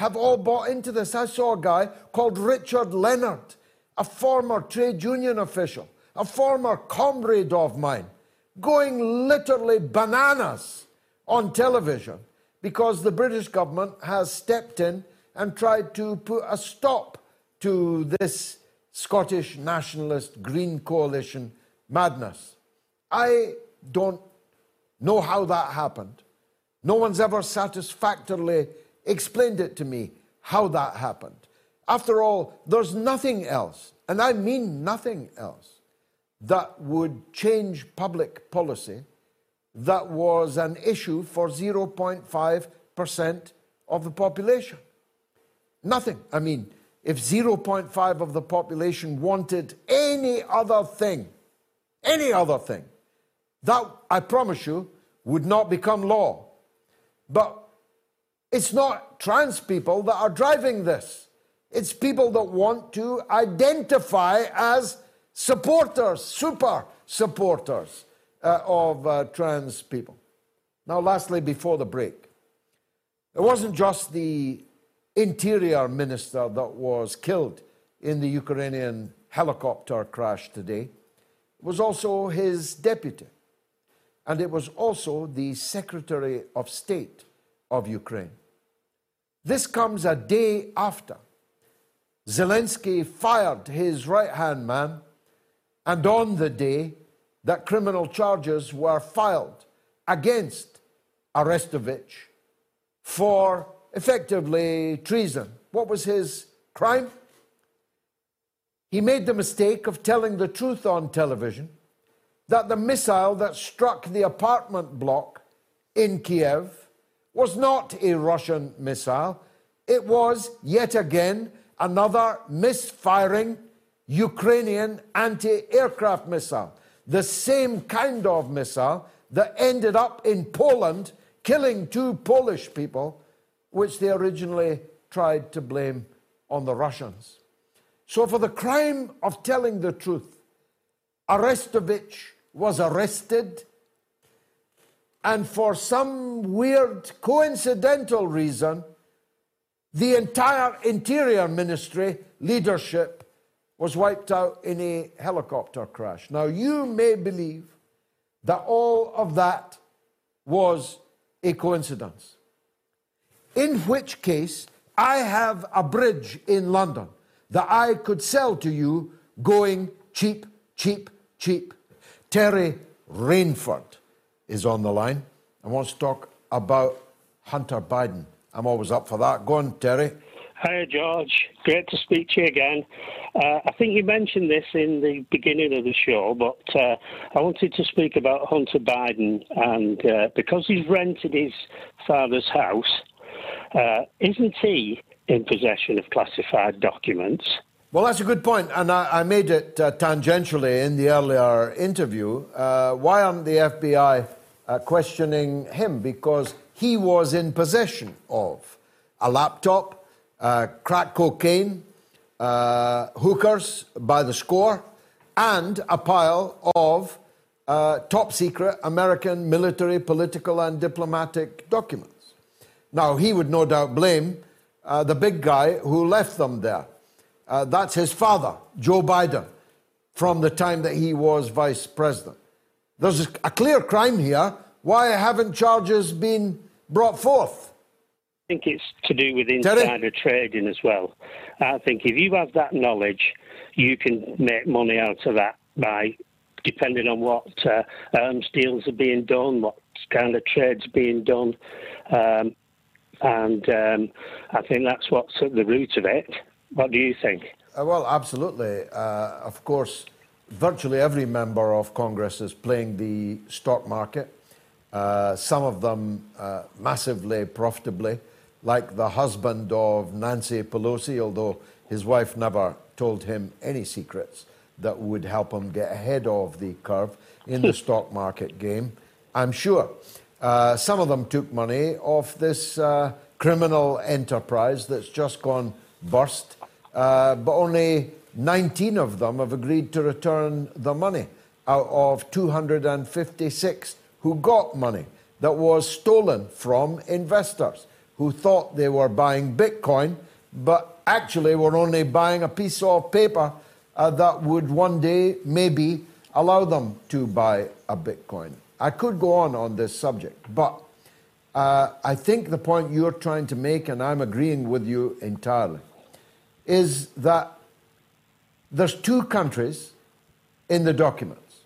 have all bought into this. I saw a guy called Richard Leonard, a former trade union official, a former comrade of mine, going literally bananas on television because the British government has stepped in and tried to put a stop to this Scottish nationalist Green Coalition madness. I don't know how that happened. No one's ever satisfactorily explained it to me how that happened. After all, there's nothing else, and I mean nothing else, that would change public policy that was an issue for 0.5% of the population. Nothing. I mean, if 0.5 of the population wanted any other thing, any other thing, that, I promise you, would not become law. But it's not trans people that are driving this. It's people that want to identify as supporters, super supporters uh, of uh, trans people. Now, lastly, before the break, it wasn't just the interior minister that was killed in the Ukrainian helicopter crash today it was also his deputy. And it was also the Secretary of State of Ukraine. This comes a day after Zelensky fired his right hand man, and on the day that criminal charges were filed against Arestovich for effectively treason. What was his crime? He made the mistake of telling the truth on television that the missile that struck the apartment block in Kiev was not a Russian missile. It was yet again another misfiring Ukrainian anti aircraft missile, the same kind of missile that ended up in Poland, killing two Polish people, which they originally tried to blame on the Russians. So, for the crime of telling the truth, Arestovich was arrested, and for some weird coincidental reason, the entire Interior Ministry leadership was wiped out in a helicopter crash. Now, you may believe that all of that was a coincidence. In which case, I have a bridge in London that I could sell to you going cheap, cheap, cheap. Terry Rainford is on the line and wants to talk about Hunter Biden. I'm always up for that. Go on, Terry. Hi, George. Great to speak to you again. Uh, I think you mentioned this in the beginning of the show, but uh, I wanted to speak about Hunter Biden. And uh, because he's rented his father's house, uh, isn't he in possession of classified documents? Well, that's a good point, and I, I made it uh, tangentially in the earlier interview. Uh, why aren't the FBI questioning him? Because he was in possession of a laptop, uh, crack cocaine, uh, hookers by the score, and a pile of uh, top secret American military, political, and diplomatic documents. Now, he would no doubt blame uh, the big guy who left them there. Uh, that's his father, Joe Biden, from the time that he was vice president. There's a clear crime here. Why haven't charges been brought forth? I think it's to do with insider trading as well. I think if you have that knowledge, you can make money out of that by depending on what uh, arms deals are being done, what kind of trades being done. Um, and um, I think that's what's at the root of it. What do you think? Uh, well, absolutely. Uh, of course, virtually every member of Congress is playing the stock market. Uh, some of them uh, massively profitably, like the husband of Nancy Pelosi, although his wife never told him any secrets that would help him get ahead of the curve in the [laughs] stock market game. I'm sure. Uh, some of them took money off this uh, criminal enterprise that's just gone burst, uh, but only 19 of them have agreed to return the money out of 256 who got money that was stolen from investors who thought they were buying Bitcoin, but actually were only buying a piece of paper uh, that would one day maybe allow them to buy a Bitcoin. I could go on on this subject, but uh, I think the point you're trying to make, and I'm agreeing with you entirely, is that there's two countries in the documents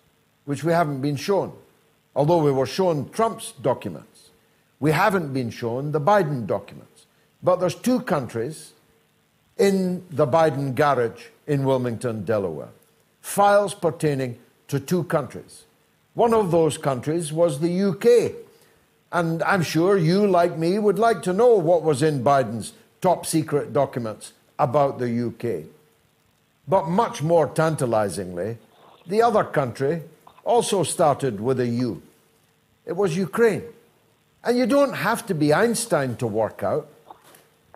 which we haven't been shown although we were shown Trump's documents. We haven't been shown the Biden documents. But there's two countries in the Biden garage in Wilmington, Delaware. Files pertaining to two countries. One of those countries was the UK. And I'm sure you, like me, would like to know what was in Biden's top secret documents about the UK. But much more tantalizingly, the other country also started with a U. It was Ukraine. And you don't have to be Einstein to work out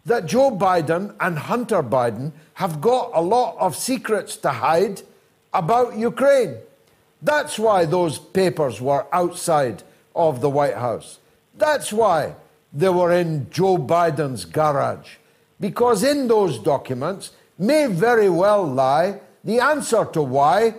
that Joe Biden and Hunter Biden have got a lot of secrets to hide about Ukraine. That's why those papers were outside of the White House. That's why they were in Joe Biden's garage. Because in those documents may very well lie the answer to why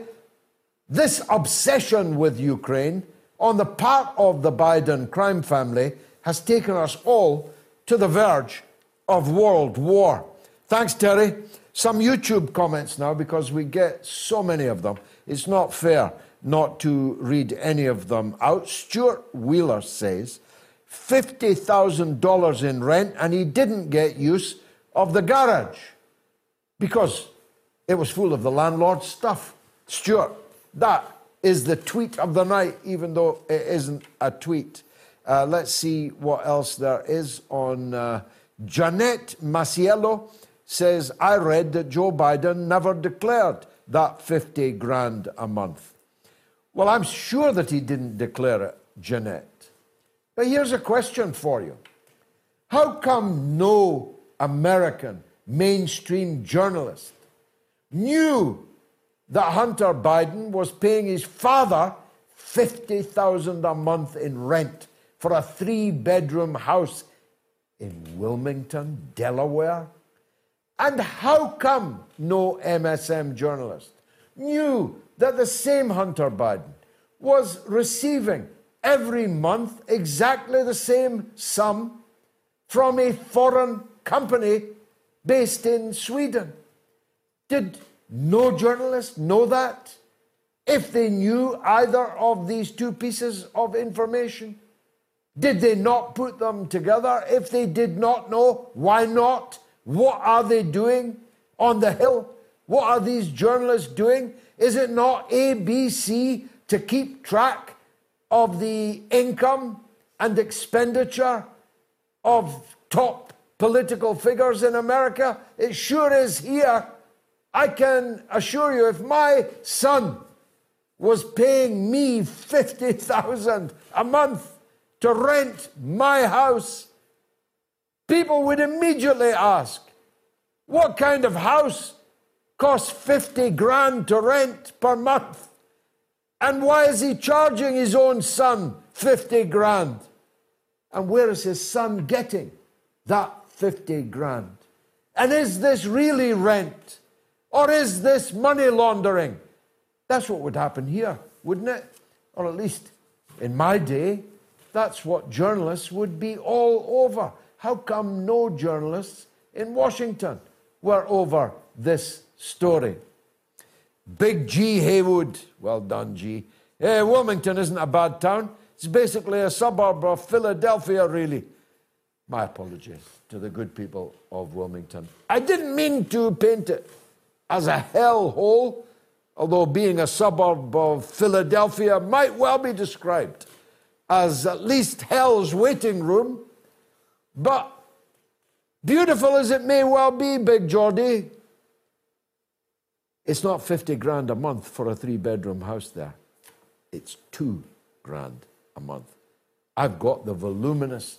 this obsession with Ukraine on the part of the Biden crime family has taken us all to the verge of world war. Thanks, Terry. Some YouTube comments now because we get so many of them. It's not fair not to read any of them out. Stuart Wheeler says $50,000 in rent and he didn't get use of the garage because it was full of the landlord's stuff. Stuart, that is the tweet of the night, even though it isn't a tweet. Uh, let's see what else there is on. Uh, Janet says, I read that Joe Biden never declared that 50 grand a month. Well, I'm sure that he didn't declare it, Jeanette. But here's a question for you How come no American mainstream journalist knew that Hunter Biden was paying his father 50,000 a month in rent for a three bedroom house in Wilmington, Delaware? And how come no MSM journalist knew that the same Hunter Biden was receiving every month exactly the same sum from a foreign company based in Sweden? Did no journalist know that? If they knew either of these two pieces of information, did they not put them together? If they did not know, why not? What are they doing on the Hill? What are these journalists doing? Is it not ABC to keep track of the income and expenditure of top political figures in America? It sure is here. I can assure you, if my son was paying me 50,000 a month to rent my house, people would immediately ask, what kind of house costs 50 grand to rent per month? And why is he charging his own son 50 grand? And where is his son getting that 50 grand? And is this really rent? Or is this money laundering? That's what would happen here, wouldn't it? Or at least in my day, that's what journalists would be all over. How come no journalists in Washington were over this story? Big G Haywood, well done, G. Hey, Wilmington isn't a bad town. It's basically a suburb of Philadelphia, really. My apologies to the good people of Wilmington. I didn't mean to paint it as a hellhole, although being a suburb of Philadelphia might well be described as at least hell's waiting room. But beautiful as it may well be, Big Geordie, it's not 50 grand a month for a three bedroom house there. It's two grand a month. I've got the voluminous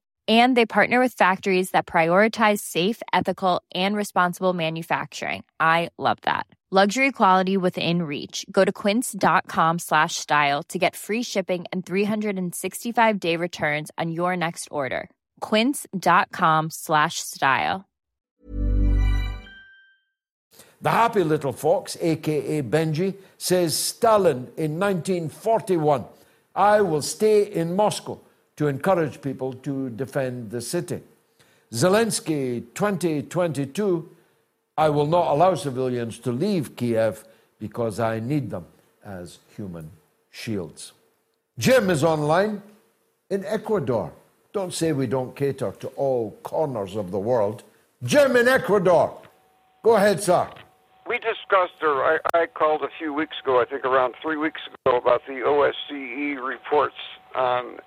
And they partner with factories that prioritize safe, ethical, and responsible manufacturing. I love that. Luxury quality within reach. Go to quince.com slash style to get free shipping and 365 day returns on your next order. Quince.com slash style. The happy little fox, aka Benji, says Stalin in 1941 I will stay in Moscow to encourage people to defend the city. Zelensky 2022 I will not allow civilians to leave Kiev because I need them as human shields. Jim is online in Ecuador. Don't say we don't cater to all corners of the world. Jim in Ecuador. Go ahead, sir. We discussed, or I, I called a few weeks ago, I think around three weeks ago, about the OSCE reports on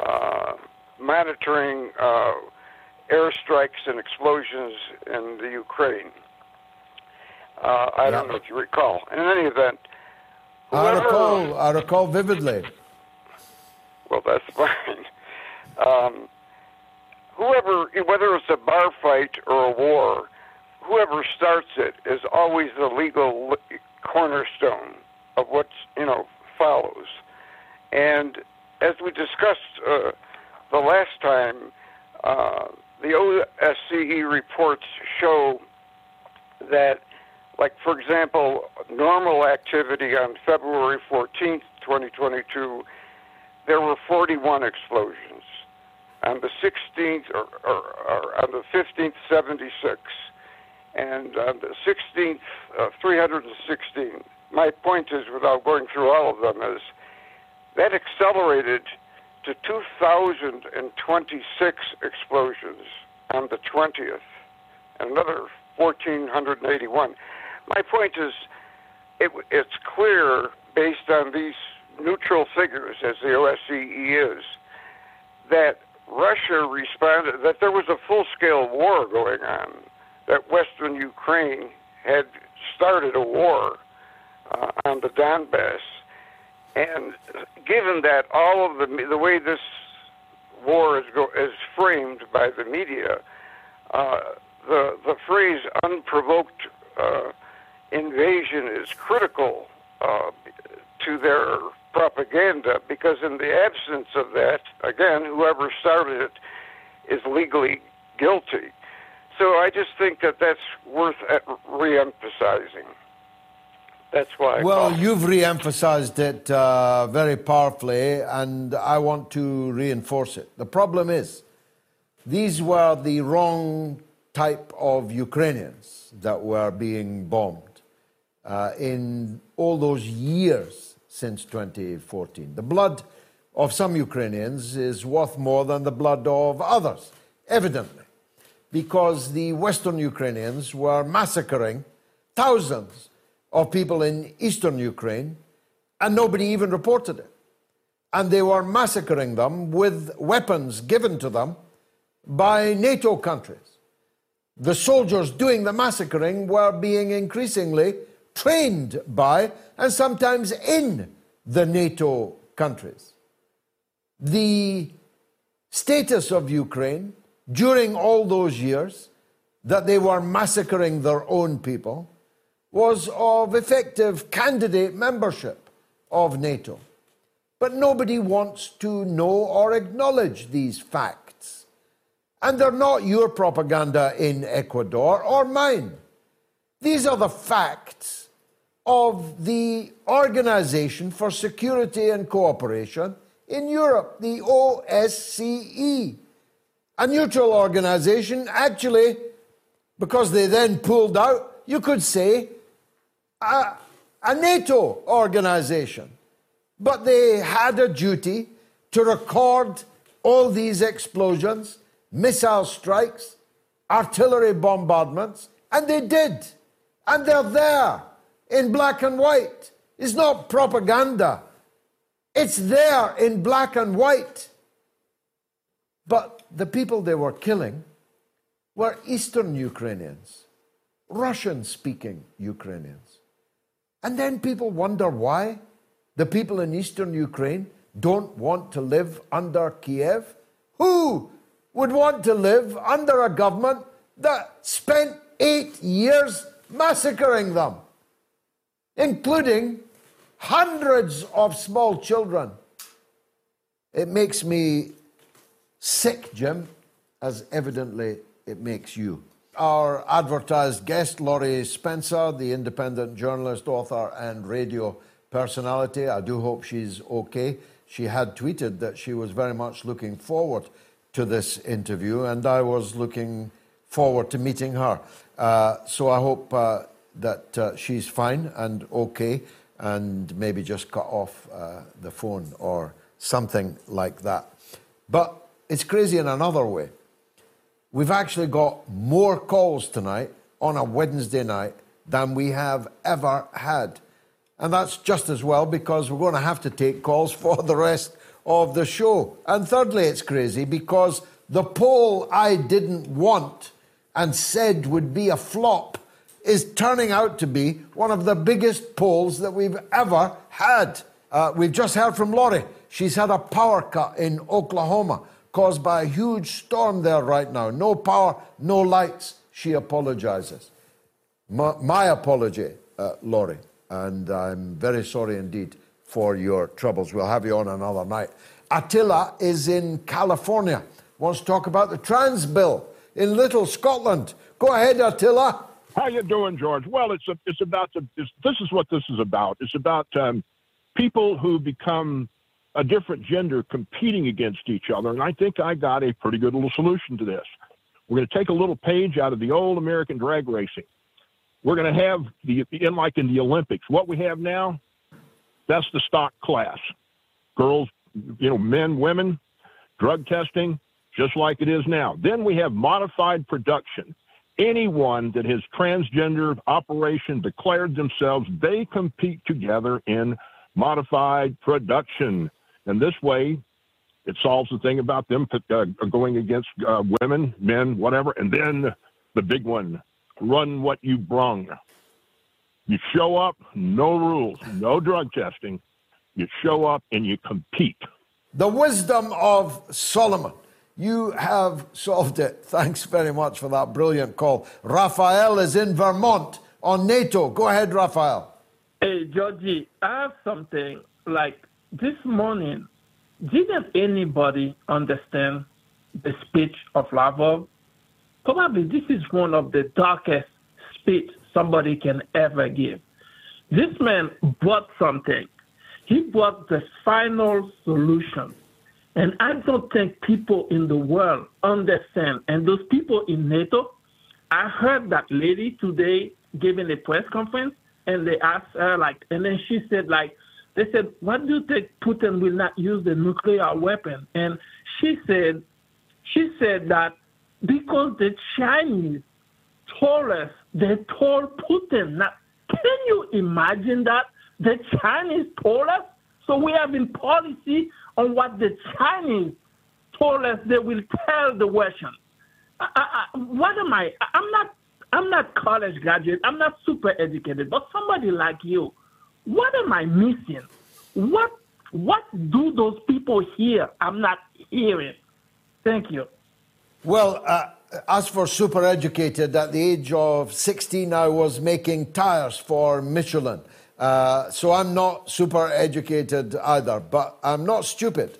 uh, monitoring uh, airstrikes and explosions in the Ukraine. Uh, I don't know if you recall. In any event, I recall. I recall vividly. Well, that's [laughs] fine. Um, whoever, whether it's a bar fight or a war, whoever starts it is always the legal cornerstone of what you know follows. And as we discussed uh, the last time, uh, the OSCE reports show that like, for example, normal activity on February 14th, 2022, there were 41 explosions. On the 16th or, or, or on the 15th, 76. and on the 16th, uh, 316. My point is, without going through all of them, is that accelerated to 2,026 explosions on the 20th, another 1,481. My point is, it, it's clear based on these neutral figures, as the OSCE is, that Russia responded, that there was a full scale war going on, that Western Ukraine had started a war uh, on the Donbass. And given that all of the the way this war is go, is framed by the media, uh, the the phrase "unprovoked uh, invasion" is critical uh, to their propaganda because in the absence of that, again, whoever started it is legally guilty. So I just think that that's worth re-emphasizing. That's why. Well, you've re-emphasized it uh, very powerfully, and I want to reinforce it. The problem is, these were the wrong type of Ukrainians that were being bombed uh, in all those years since 2014. The blood of some Ukrainians is worth more than the blood of others, evidently, because the Western Ukrainians were massacring thousands of people in eastern Ukraine, and nobody even reported it. And they were massacring them with weapons given to them by NATO countries. The soldiers doing the massacring were being increasingly trained by and sometimes in the NATO countries. The status of Ukraine during all those years that they were massacring their own people was of effective candidate membership of NATO. But nobody wants to know or acknowledge these facts. And they're not your propaganda in Ecuador or mine. These are the facts of the Organization for Security and Cooperation in Europe, the OSCE. A neutral organization, actually, because they then pulled out, you could say a, a NATO organization. But they had a duty to record all these explosions, missile strikes, artillery bombardments, and they did. And they're there in black and white. It's not propaganda, it's there in black and white. But the people they were killing were Eastern Ukrainians, Russian speaking Ukrainians. And then people wonder why the people in eastern Ukraine don't want to live under Kiev. Who would want to live under a government that spent eight years massacring them, including hundreds of small children? It makes me sick, Jim, as evidently it makes you our advertised guest, Laurie Spencer, the independent journalist, author, and radio personality. I do hope she's okay. She had tweeted that she was very much looking forward to this interview, and I was looking forward to meeting her. Uh, so I hope uh, that uh, she's fine and okay, and maybe just cut off uh, the phone or something like that. But it's crazy in another way. We've actually got more calls tonight on a Wednesday night than we have ever had. And that's just as well because we're going to have to take calls [laughs] for the rest of the show. And thirdly, it's crazy because the poll I didn't want and said would be a flop is turning out to be one of the biggest polls that we've ever had. Uh, we've just heard from Laurie. She's had a power cut in Oklahoma caused by a huge storm there right now. No power, no lights. She apologizes. My, my apology, uh, Laurie, and I'm very sorry indeed for your troubles. We'll have you on another night. Attila is in California, wants to talk about the trans bill in Little Scotland. Go ahead, Attila. How you doing, George? Well, it's a, it's about the, it's, this is what this is about. It's about um, people who become a different gender competing against each other. And I think I got a pretty good little solution to this. We're going to take a little page out of the old American drag racing. We're going to have the in like in the Olympics. What we have now, that's the stock class. Girls, you know, men, women, drug testing, just like it is now. Then we have modified production. Anyone that has transgender operation declared themselves, they compete together in modified production. And this way, it solves the thing about them uh, going against uh, women, men, whatever. And then the big one run what you brung. You show up, no rules, no drug testing. You show up and you compete. The wisdom of Solomon. You have solved it. [laughs] Thanks very much for that brilliant call. Raphael is in Vermont on NATO. Go ahead, Raphael. Hey, Georgie, I have something like this morning. Didn't anybody understand the speech of Lavrov? Probably this is one of the darkest speech somebody can ever give. This man brought something. He brought the final solution. And I don't think people in the world understand. And those people in NATO, I heard that lady today giving a press conference and they asked her like and then she said like they said, What do you think Putin will not use the nuclear weapon? And she said she said that because the Chinese told us, they told Putin. Now, can you imagine that? The Chinese told us? So we have in policy on what the Chinese told us they will tell the Russians. I, I, what am I? I'm not. I'm not college graduate. I'm not super educated. But somebody like you, what am I missing? What What do those people hear? I'm not hearing. Thank you. Well, uh, as for super educated, at the age of 16, I was making tires for Michelin. Uh, so I'm not super educated either, but I'm not stupid.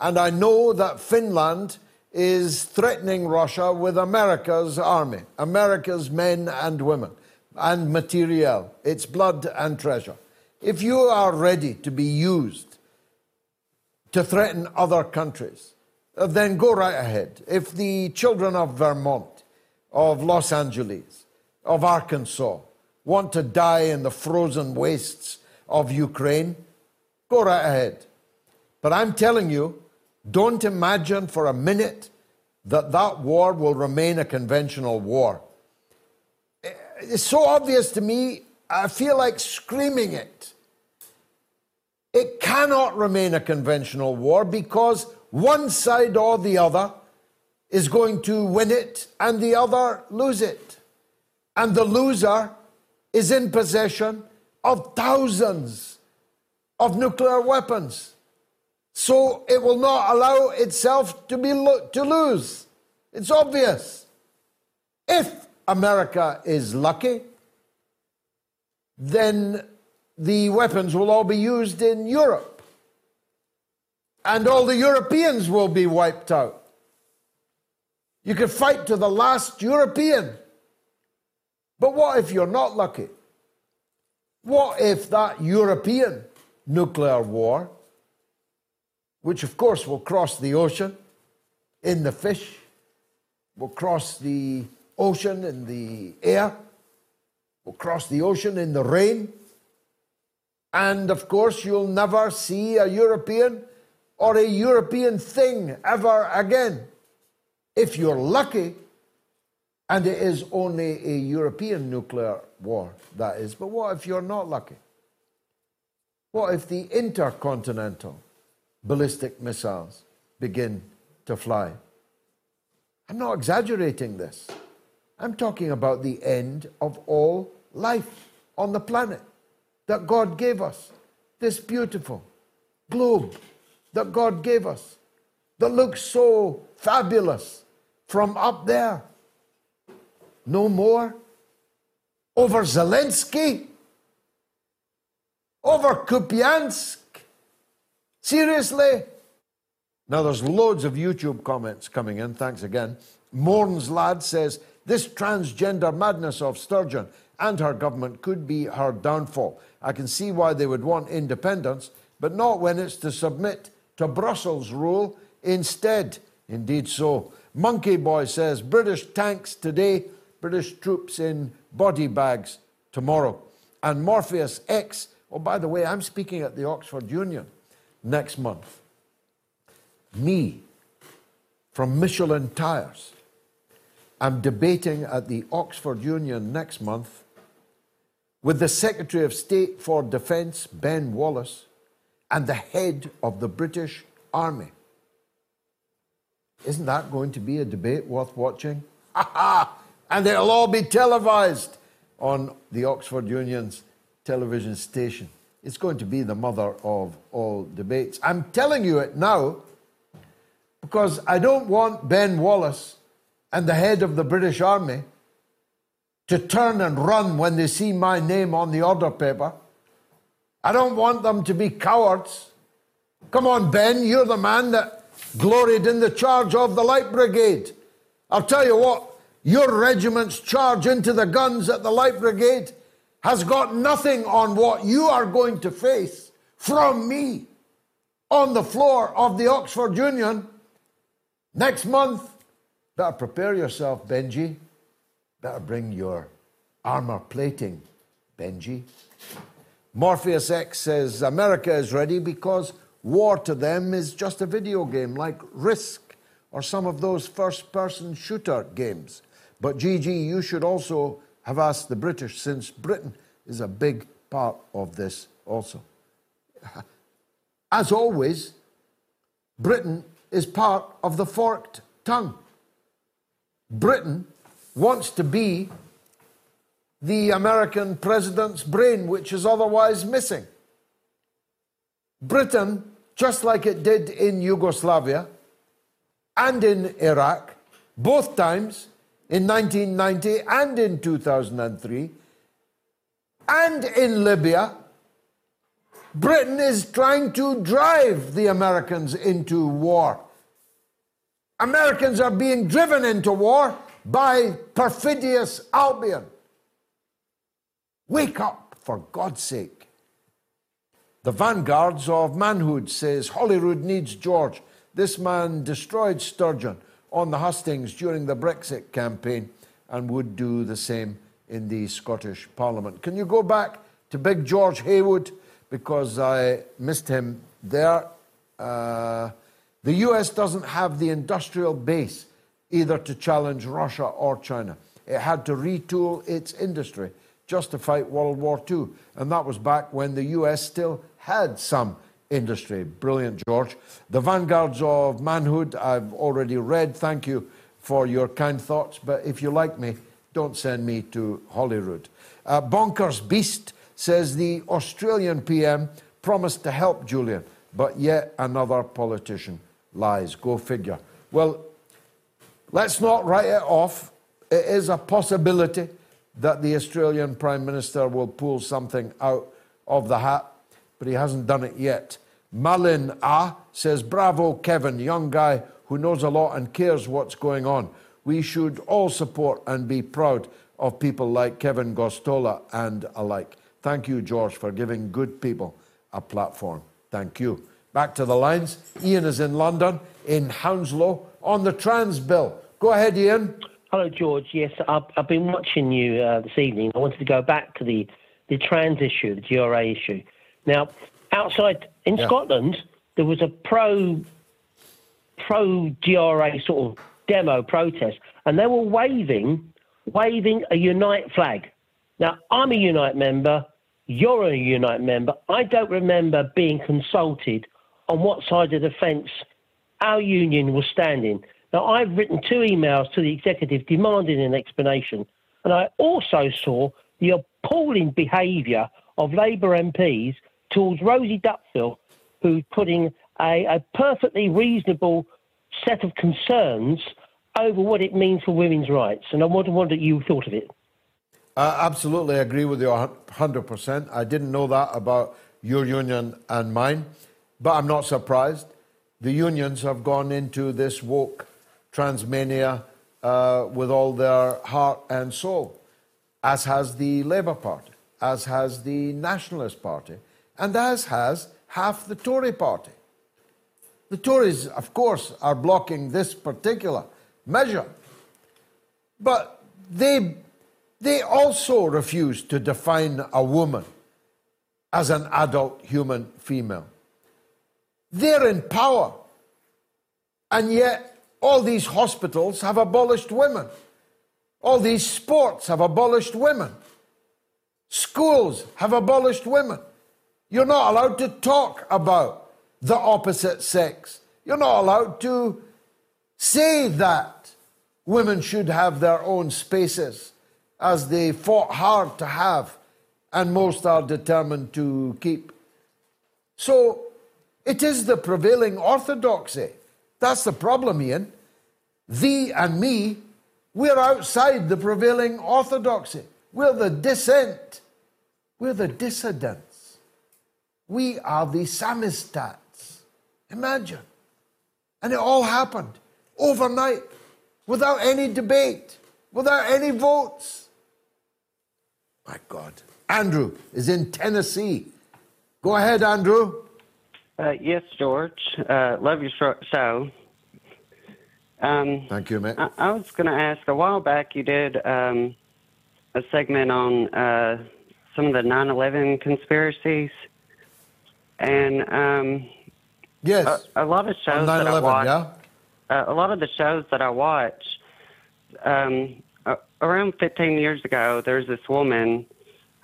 And I know that Finland is threatening Russia with America's army, America's men and women, and materiel, its blood and treasure. If you are ready to be used to threaten other countries, uh, then go right ahead. If the children of Vermont, of Los Angeles, of Arkansas want to die in the frozen wastes of Ukraine, go right ahead. But I'm telling you, don't imagine for a minute that that war will remain a conventional war. It's so obvious to me, I feel like screaming it. It cannot remain a conventional war because one side or the other is going to win it and the other lose it. And the loser is in possession of thousands of nuclear weapons. So it will not allow itself to be lo- to lose. It's obvious. If America is lucky, then the weapons will all be used in Europe and all the Europeans will be wiped out. You could fight to the last European. But what if you're not lucky? What if that European nuclear war, which of course will cross the ocean in the fish, will cross the ocean in the air, will cross the ocean in the rain, and of course you'll never see a European or a European thing ever again. If you're lucky, and it is only a European nuclear war, that is. But what if you're not lucky? What if the intercontinental ballistic missiles begin to fly? I'm not exaggerating this. I'm talking about the end of all life on the planet that God gave us. This beautiful globe that God gave us that looks so fabulous from up there. No more. Over Zelensky? Over Kupiansk? Seriously? Now, there's loads of YouTube comments coming in. Thanks again. Morns Lad says this transgender madness of Sturgeon and her government could be her downfall. I can see why they would want independence, but not when it's to submit to Brussels rule instead. Indeed, so. Monkey Boy says British tanks today, British troops in body bags tomorrow. And Morpheus X, oh, by the way, I'm speaking at the Oxford Union next month. Me from Michelin Tires. I'm debating at the Oxford Union next month with the Secretary of State for Defence, Ben Wallace, and the head of the British Army. Isn't that going to be a debate worth watching? Ha ha! And it'll all be televised on the Oxford Union's television station. It's going to be the mother of all debates. I'm telling you it now because I don't want Ben Wallace and the head of the British Army to turn and run when they see my name on the order paper. I don't want them to be cowards. Come on, Ben, you're the man that gloried in the charge of the Light Brigade. I'll tell you what, your regiment's charge into the guns at the Light Brigade has got nothing on what you are going to face from me on the floor of the Oxford Union next month. Better prepare yourself, Benji. Better bring your armor plating, Benji. Morpheus X says America is ready because war to them is just a video game like Risk or some of those first person shooter games. But GG, you should also have asked the British since Britain is a big part of this also. [laughs] As always, Britain is part of the forked tongue. Britain wants to be the American president's brain, which is otherwise missing. Britain just like it did in Yugoslavia and in Iraq, both times in 1990 and in 2003, and in Libya, Britain is trying to drive the Americans into war. Americans are being driven into war by perfidious Albion. Wake up, for God's sake. The vanguards of manhood says Holyrood needs George. This man destroyed Sturgeon on the hustings during the Brexit campaign and would do the same in the Scottish Parliament. Can you go back to Big George Haywood? Because I missed him there. Uh, the US doesn't have the industrial base either to challenge Russia or China. It had to retool its industry just to fight World War II. And that was back when the US still had some industry. Brilliant, George. The vanguards of manhood, I've already read. Thank you for your kind thoughts. But if you like me, don't send me to Holyrood. Uh, Bonkers Beast says the Australian PM promised to help Julian, but yet another politician lies. Go figure. Well, let's not write it off. It is a possibility that the Australian Prime Minister will pull something out of the hat but he hasn't done it yet. Malin Ah says, Bravo, Kevin, young guy who knows a lot and cares what's going on. We should all support and be proud of people like Kevin Gosztola and alike. Thank you, George, for giving good people a platform. Thank you. Back to the lines. Ian is in London, in Hounslow, on the trans bill. Go ahead, Ian. Hello, George. Yes, I've, I've been watching you uh, this evening. I wanted to go back to the, the trans issue, the GRA issue. Now, outside in yeah. Scotland, there was a pro pro GRA sort of demo protest, and they were waving waving a Unite flag. Now, I'm a Unite member. You're a Unite member. I don't remember being consulted on what side of the fence our union was standing. Now, I've written two emails to the executive demanding an explanation, and I also saw the appalling behaviour of Labour MPs towards Rosie Duffield, who's putting a, a perfectly reasonable set of concerns over what it means for women's rights. And I wonder what you thought of it. I absolutely agree with you 100%. I didn't know that about your union and mine, but I'm not surprised. The unions have gone into this woke transmania uh, with all their heart and soul, as has the Labour Party, as has the Nationalist Party, and as has half the Tory party. The Tories, of course, are blocking this particular measure. But they, they also refuse to define a woman as an adult human female. They're in power. And yet, all these hospitals have abolished women. All these sports have abolished women. Schools have abolished women. You're not allowed to talk about the opposite sex. You're not allowed to say that women should have their own spaces as they fought hard to have and most are determined to keep. So it is the prevailing orthodoxy. That's the problem, Ian. Thee and me, we're outside the prevailing orthodoxy. We're the dissent. We're the dissidents. We are the samizdats. Imagine. And it all happened overnight without any debate, without any votes. My God. Andrew is in Tennessee. Go ahead, Andrew. Uh, yes, George. Uh, love your show. Um, Thank you, mate. I, I was going to ask a while back, you did um, a segment on uh, some of the 9 11 conspiracies. And um, yes, a, a, lot of shows that I watch, yeah? Uh, a lot of the shows that I watch, um, around 15 years ago, there's this woman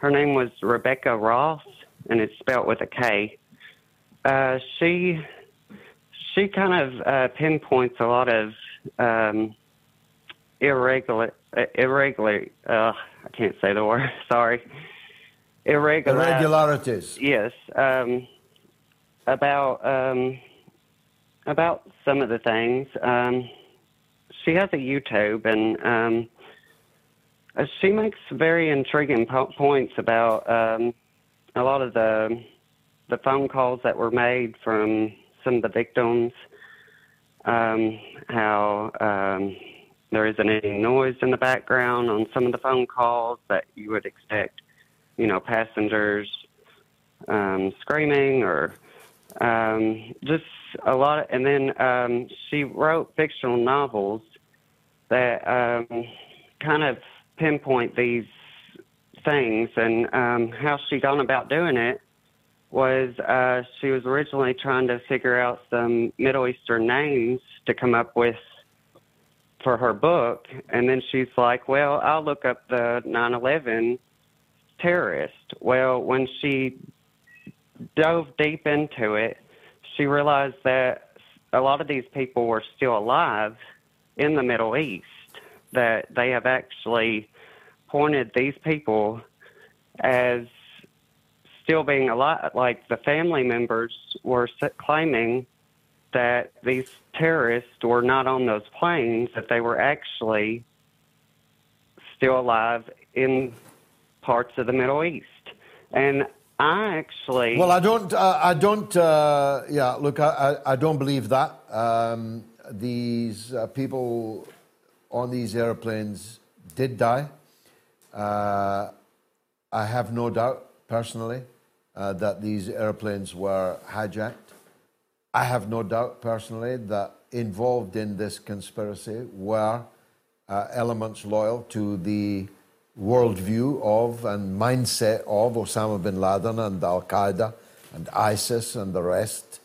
her name was Rebekah Roth, and it's spelled with a K. Uh, she she kind of uh, pinpoints a lot of um, irregular irregular. Uh, I can't say the word. [laughs] Sorry. Irregular, irregularities. Yes. Um, about um, about some of the things. Um, she has a YouTube, and um, uh, she makes very intriguing po- points about um, a lot of the the phone calls that were made from some of the victims. Um, how um, there isn't any noise in the background on some of the phone calls that you would expect, you know, passengers um, screaming or um, just a lot. Of, and then um, she wrote fictional novels that um, kind of pinpoint these things. And um, how she gone about doing it was uh, she was originally trying to figure out some Middle Eastern names to come up with for her book. And then she's like, well, I'll look up the 9 11 terrorist. Well, when she dove deep into it, she realized that a lot of these people were still alive in the Middle East that they have actually pointed these people as still being alive. Like the family members were claiming that these terrorists were not on those planes, that they were actually still alive in parts of the Middle East. And I actually. Well, I don't. Uh, I don't. Uh, yeah, look, I, I, I, don't believe that. Um, these uh, people on these airplanes did die. Uh, I have no doubt, personally, uh, that these airplanes were hijacked. I have no doubt, personally, that involved in this conspiracy were uh, elements loyal to the worldview of and mindset of Osama bin Laden and Al Qaeda and ISIS and the rest.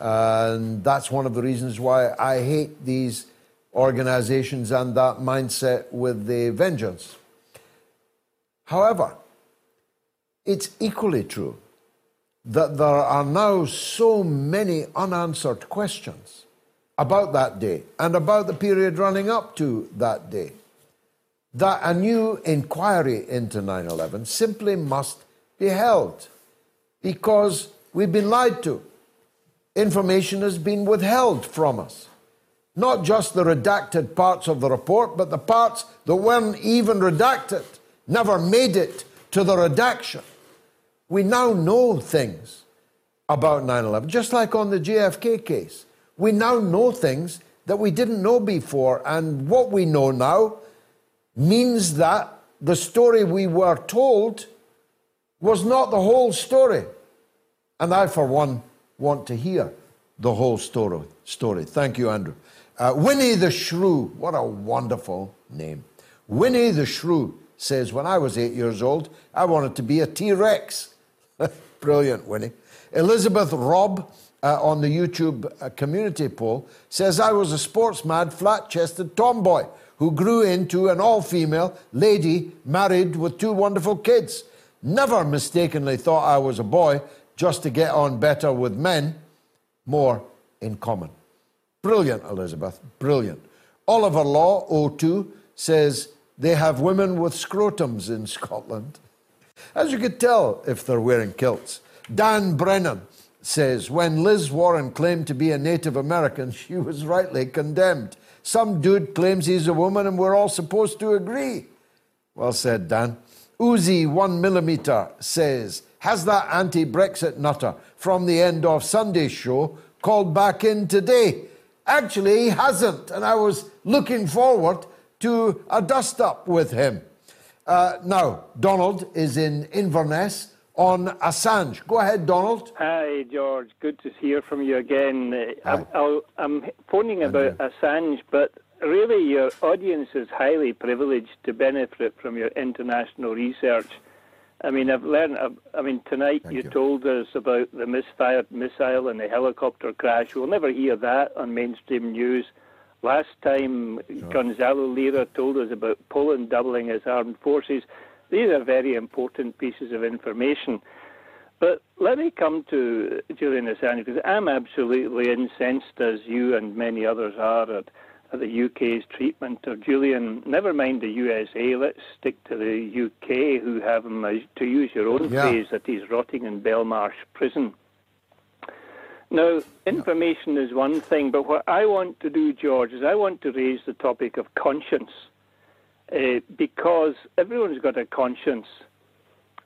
And that's one of the reasons why I hate these organizations and that mindset with the vengeance. However, it's equally true that there are now so many unanswered questions about that day and about the period running up to that day that a new inquiry into 9 11 simply must be held because we've been lied to. Information has been withheld from us. Not just the redacted parts of the report, but the parts that weren't even redacted, never made it to the redaction. We now know things about 9 11, just like on the JFK case. We now know things that we didn't know before, and what we know now means that the story we were told was not the whole story. And I, for one, want to hear the whole story. story. Thank you, Andrew. Uh, Winnie the Shrew, what a wonderful name. Winnie the Shrew says, When I was eight years old, I wanted to be a T Rex. Brilliant, Winnie. Elizabeth Robb uh, on the YouTube uh, community poll says, I was a sports mad, flat chested tomboy who grew into an all female lady married with two wonderful kids. Never mistakenly thought I was a boy just to get on better with men. More in common. Brilliant, Elizabeth. Brilliant. Oliver Law, O2, says they have women with scrotums in Scotland. As you could tell if they're wearing kilts. Dan Brennan says when Liz Warren claimed to be a Native American, [laughs] she was rightly condemned. Some dude claims he's a woman and we're all supposed to agree. Well said, Dan. Uzi One Millimeter says, Has that anti Brexit nutter from the end of Sunday's show called back in today? Actually, he hasn't, and I was looking forward to a dust up with him. Uh, now, Donald is in Inverness on Assange. Go ahead, Donald. Hi, George. Good to hear from you again. Uh, I'm, I'm, phoning about Assange, but really your audience is highly privileged to benefit from your international research. I mean, I've learned. I mean, tonight you, you, told us about the misfired missile and the helicopter crash. We'll never hear that on mainstream news. Last time, sure. Gonzalo Lira told us about Poland doubling its armed forces. These are very important pieces of information. But let me come to Julian Assange because I'm absolutely incensed, as you and many others are, at the UK's treatment of Julian. Never mind the USA. Let's stick to the UK, who have him, to use your own yeah. phrase, that he's rotting in Belmarsh prison. Now, information is one thing, but what I want to do, George, is I want to raise the topic of conscience uh, because everyone's got a conscience.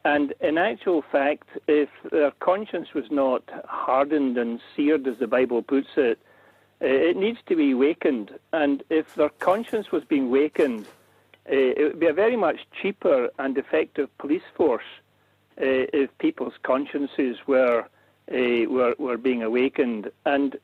And in actual fact, if their conscience was not hardened and seared, as the Bible puts it, uh, it needs to be wakened. And if their conscience was being wakened, uh, it would be a very much cheaper and effective police force if people's consciences were uh, were, were being awakened. And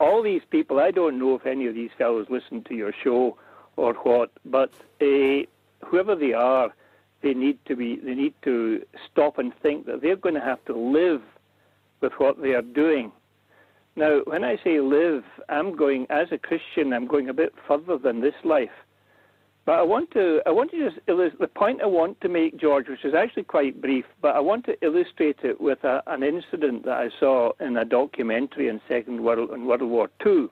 all these people, I don't know if any of these fellows listen to your show or what, but uh, whoever they are, they need to be they need to stop and think that they're going to have to live with what they are doing. Now, when I say live, I'm going as a Christian. I'm going a bit further than this life. But I want to, I want to just the point I want to make, George, which is actually quite brief, but I want to illustrate it with a, an incident that I saw in a documentary in Second World in World War II.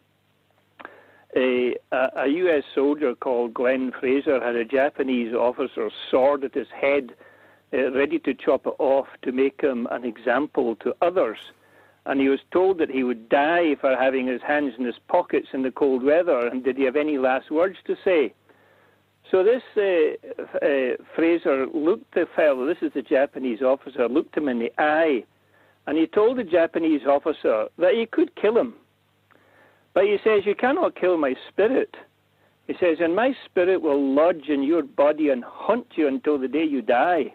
A, a, U.S. soldier called Glenn Fraser had a Japanese officer's sword at his head, uh, ready to chop it off to make him an example to others. And he was told that he would die for having his hands in his pockets in the cold weather. And did he have any last words to say? So this uh, uh, Fraser looked the fellow, this is the Japanese officer, looked him in the eye, and he told the Japanese officer that he could kill him. But he says, You cannot kill my spirit. He says, And my spirit will lodge in your body and haunt you until the day you die.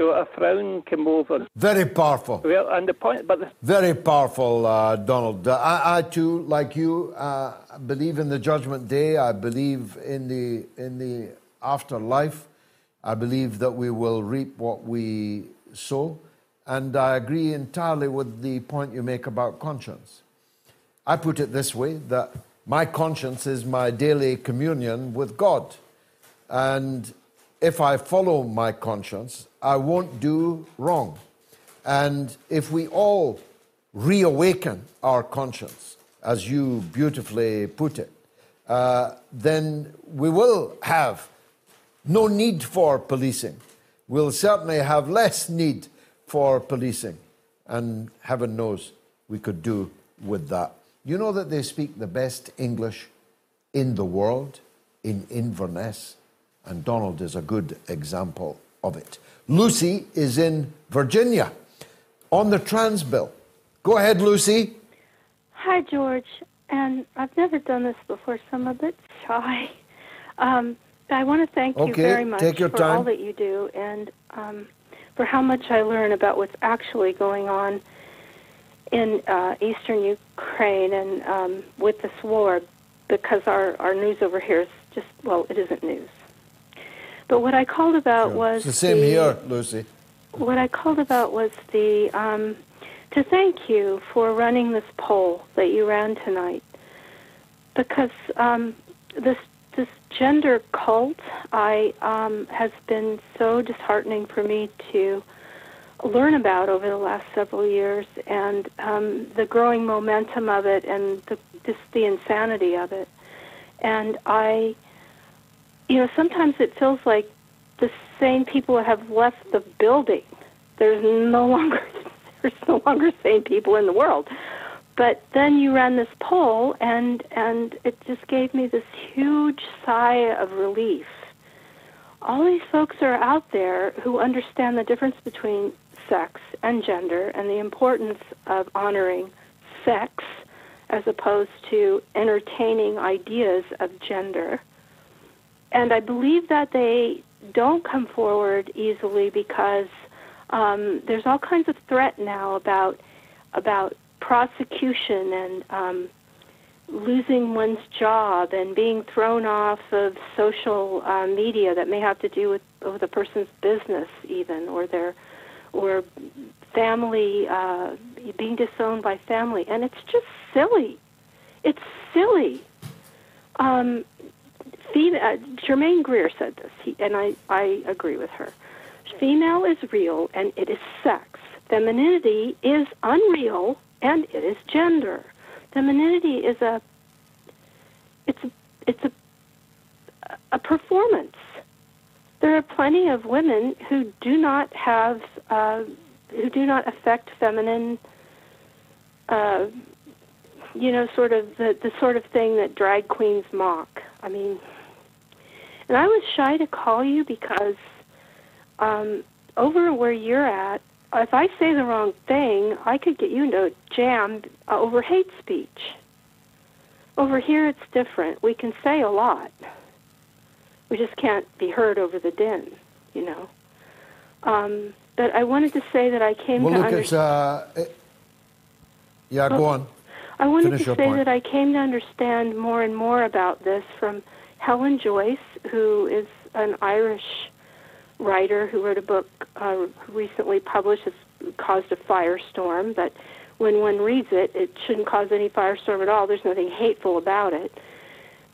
So a frown came over. Very powerful. Well, and the point, but the... very powerful, uh, Donald. Uh, I, I, too, like you, uh, believe in the judgment day. I believe in the in the afterlife. I believe that we will reap what we sow, and I agree entirely with the point you make about conscience. I put it this way: that my conscience is my daily communion with God, and if I follow my conscience, I won't do wrong. And if we all reawaken our conscience, as you beautifully put it, uh, then we will have no need for policing. We'll certainly have less need for policing. And heaven knows we could do with that. You know that they speak the best English in the world in Inverness? And Donald is a good example of it. Lucy is in Virginia on the trans bill. Go ahead, Lucy. Hi, George. And I've never done this before, so I'm a bit shy. Um, I want to thank okay, you very much for time. all that you do and um, for how much I learn about what's actually going on in uh, eastern Ukraine and um, with this war because our, our news over here is just, well, it isn't news. But what I called about was It's the same here, Lucy. what I called about was the um, to thank you for running this poll that you ran tonight, because um, this this gender cult I um, has been so disheartening for me to learn about over the last several years, and um, the growing momentum of it, and the just the insanity of it, and I. You know, sometimes it feels like the same people have left the building. There's no longer [laughs] there's no longer sane people in the world. But then you ran this poll, and and it just gave me this huge sigh of relief. All these folks are out there who understand the difference between sex and gender and the importance of honoring sex as opposed to entertaining ideas of gender. And I believe that they don't come forward easily because um, there's all kinds of threat now about about prosecution and um, losing one's job and being thrown off of social uh, media that may have to do with, with a person's business even or their or family uh, being disowned by family. And it's just silly. It's silly. Um, female, uh, Germaine Greer said this, he, and I, I agree with her. Female is real and it is sex. Femininity is unreal and it is gender. Femininity is a it's a, it's a a performance. There are plenty of women who do not have uh, who do not affect feminine uh, you know, sort of the, the sort of thing that drag queens mock. I mean, and I was shy to call you because um, over where you're at, if I say the wrong thing, I could get you into a jam over hate speech. Over here, it's different. We can say a lot. We just can't be heard over the din, you know. Um, but I wanted to say that I came Well, to look, understand. it's, uh, yeah, go on. I wanted Finish to say point. that I came to understand more and more about this from Helen Joyce, who is an Irish writer who wrote a book uh, recently published. has caused a firestorm, but when one reads it, it shouldn't cause any firestorm at all. There's nothing hateful about it.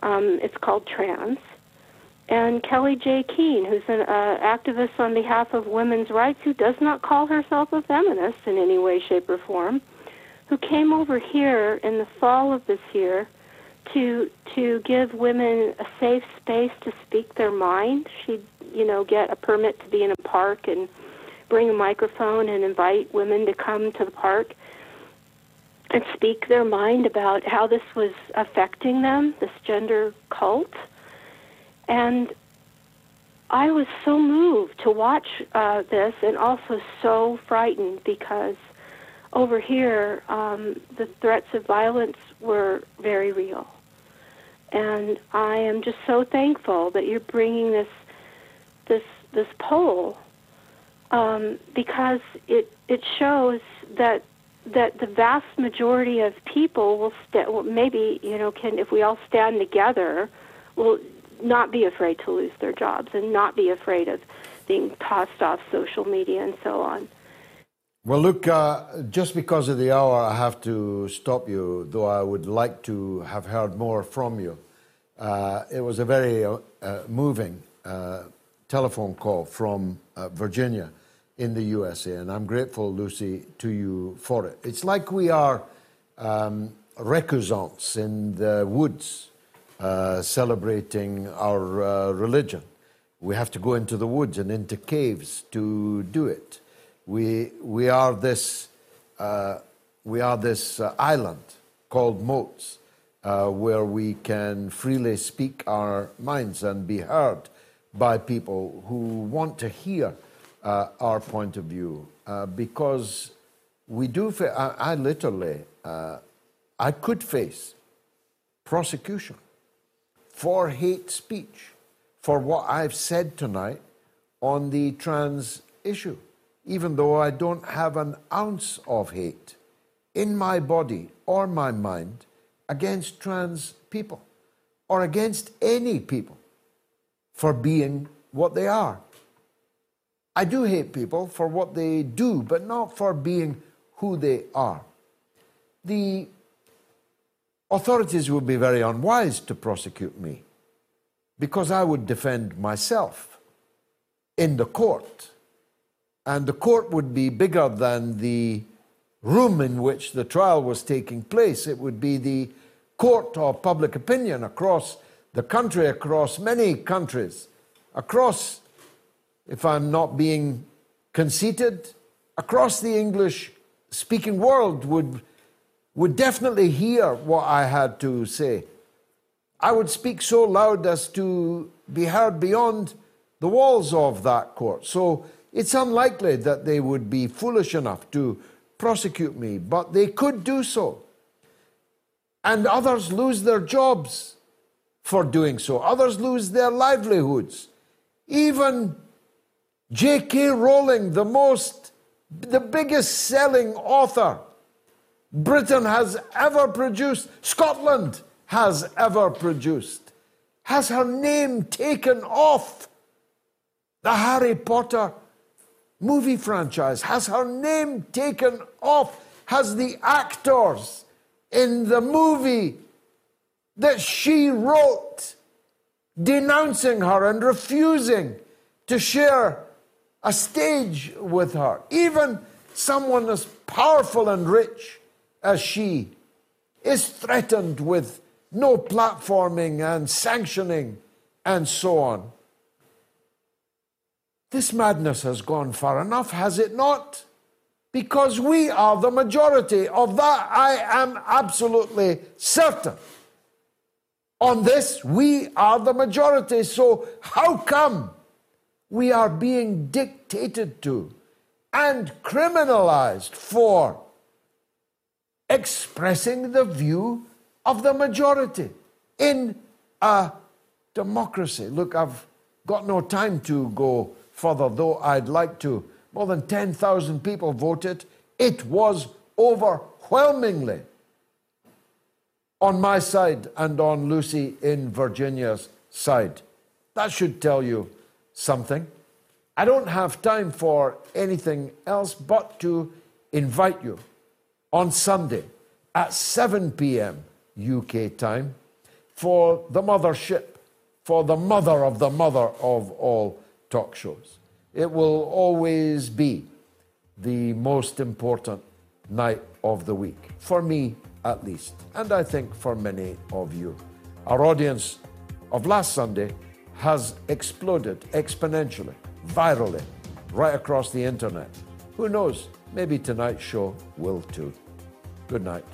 Um, it's called Trans. And Kelly J. Keene, who's an uh, activist on behalf of women's rights, who does not call herself a feminist in any way, shape, or form who came over here in the fall of this year to to give women a safe space to speak their mind. She'd, you know, get a permit to be in a park and bring a microphone and invite women to come to the park and speak their mind about how this was affecting them, this gender cult. And I was so moved to watch uh, this and also so frightened because over here, um, the threats of violence were very real. And I am just so thankful that you're bringing this this this poll um, because it it shows that that the vast majority of people will well, maybe you know can if we all stand together will not be afraid to lose their jobs and not be afraid of being tossed off social media and so on. Well, look, uh, just because of the hour, I have to stop you, though I would like to have heard more from you. Uh, it was a very uh, uh, moving uh, telephone call from uh, Virginia in the USA, and I'm grateful, Lucy, to you for it. It's like we are um, recusants in the woods celebrating our religion. We have to go into the woods and into caves to do it. We, we are this, uh, we are this uh, island called MOATS uh, where we can freely speak our minds and be heard by people who want to hear uh, our point of view uh, because we do, fa- I, I literally, uh, I could face prosecution for hate speech for what I've said tonight on the trans issue, even though I don't have an ounce of hate in my body or my mind against trans people. or against any people for being what they are. I do hate people for what they do, but not for being who they are. The authorities would be very unwise to prosecute me because I would defend myself in the court. And the court would be bigger than the room in which the trial was taking place. It would be the court of public opinion across the country, across many countries, across, if I'm not being conceited, across the English speaking world would, would definitely hear what I had to say. I would speak so loud as to be heard beyond the walls of that court. So it's unlikely that they would be foolish enough to prosecute me, but they could do so. And others lose their jobs for doing so, others lose their livelihoods. Even J.K. Rowling, the most, the biggest selling author Britain has ever produced, Scotland has ever produced, has her name taken off the Harry Potter movie franchise, has her name taken off, has the actors in the movie that she wrote denouncing her and refusing to share a stage with her. Even someone as powerful and rich as she is threatened with no platforming and sanctioning and so on. This madness has gone far enough, has it not? Because we are the majority. Of that, I am absolutely certain. On this, we are the majority. So, how come we are being dictated to and criminalized for expressing the view of the majority in a democracy? Look, I've got no time to go further, though I'd like to. More than 10,000 people voted. It was overwhelmingly on my side and on Lucy in Virginia's side. That should tell you something. I don't have time for anything else but to invite you on Sunday at 7 p.m. UK time for the mothership, for the mother of the mother of all talk shows. It will always be the most important night of the week, for me at least, and I think for many of you. Our audience of last Sunday has exploded exponentially, virally, right across the internet. Who knows? Maybe tonight's show will too. Good night.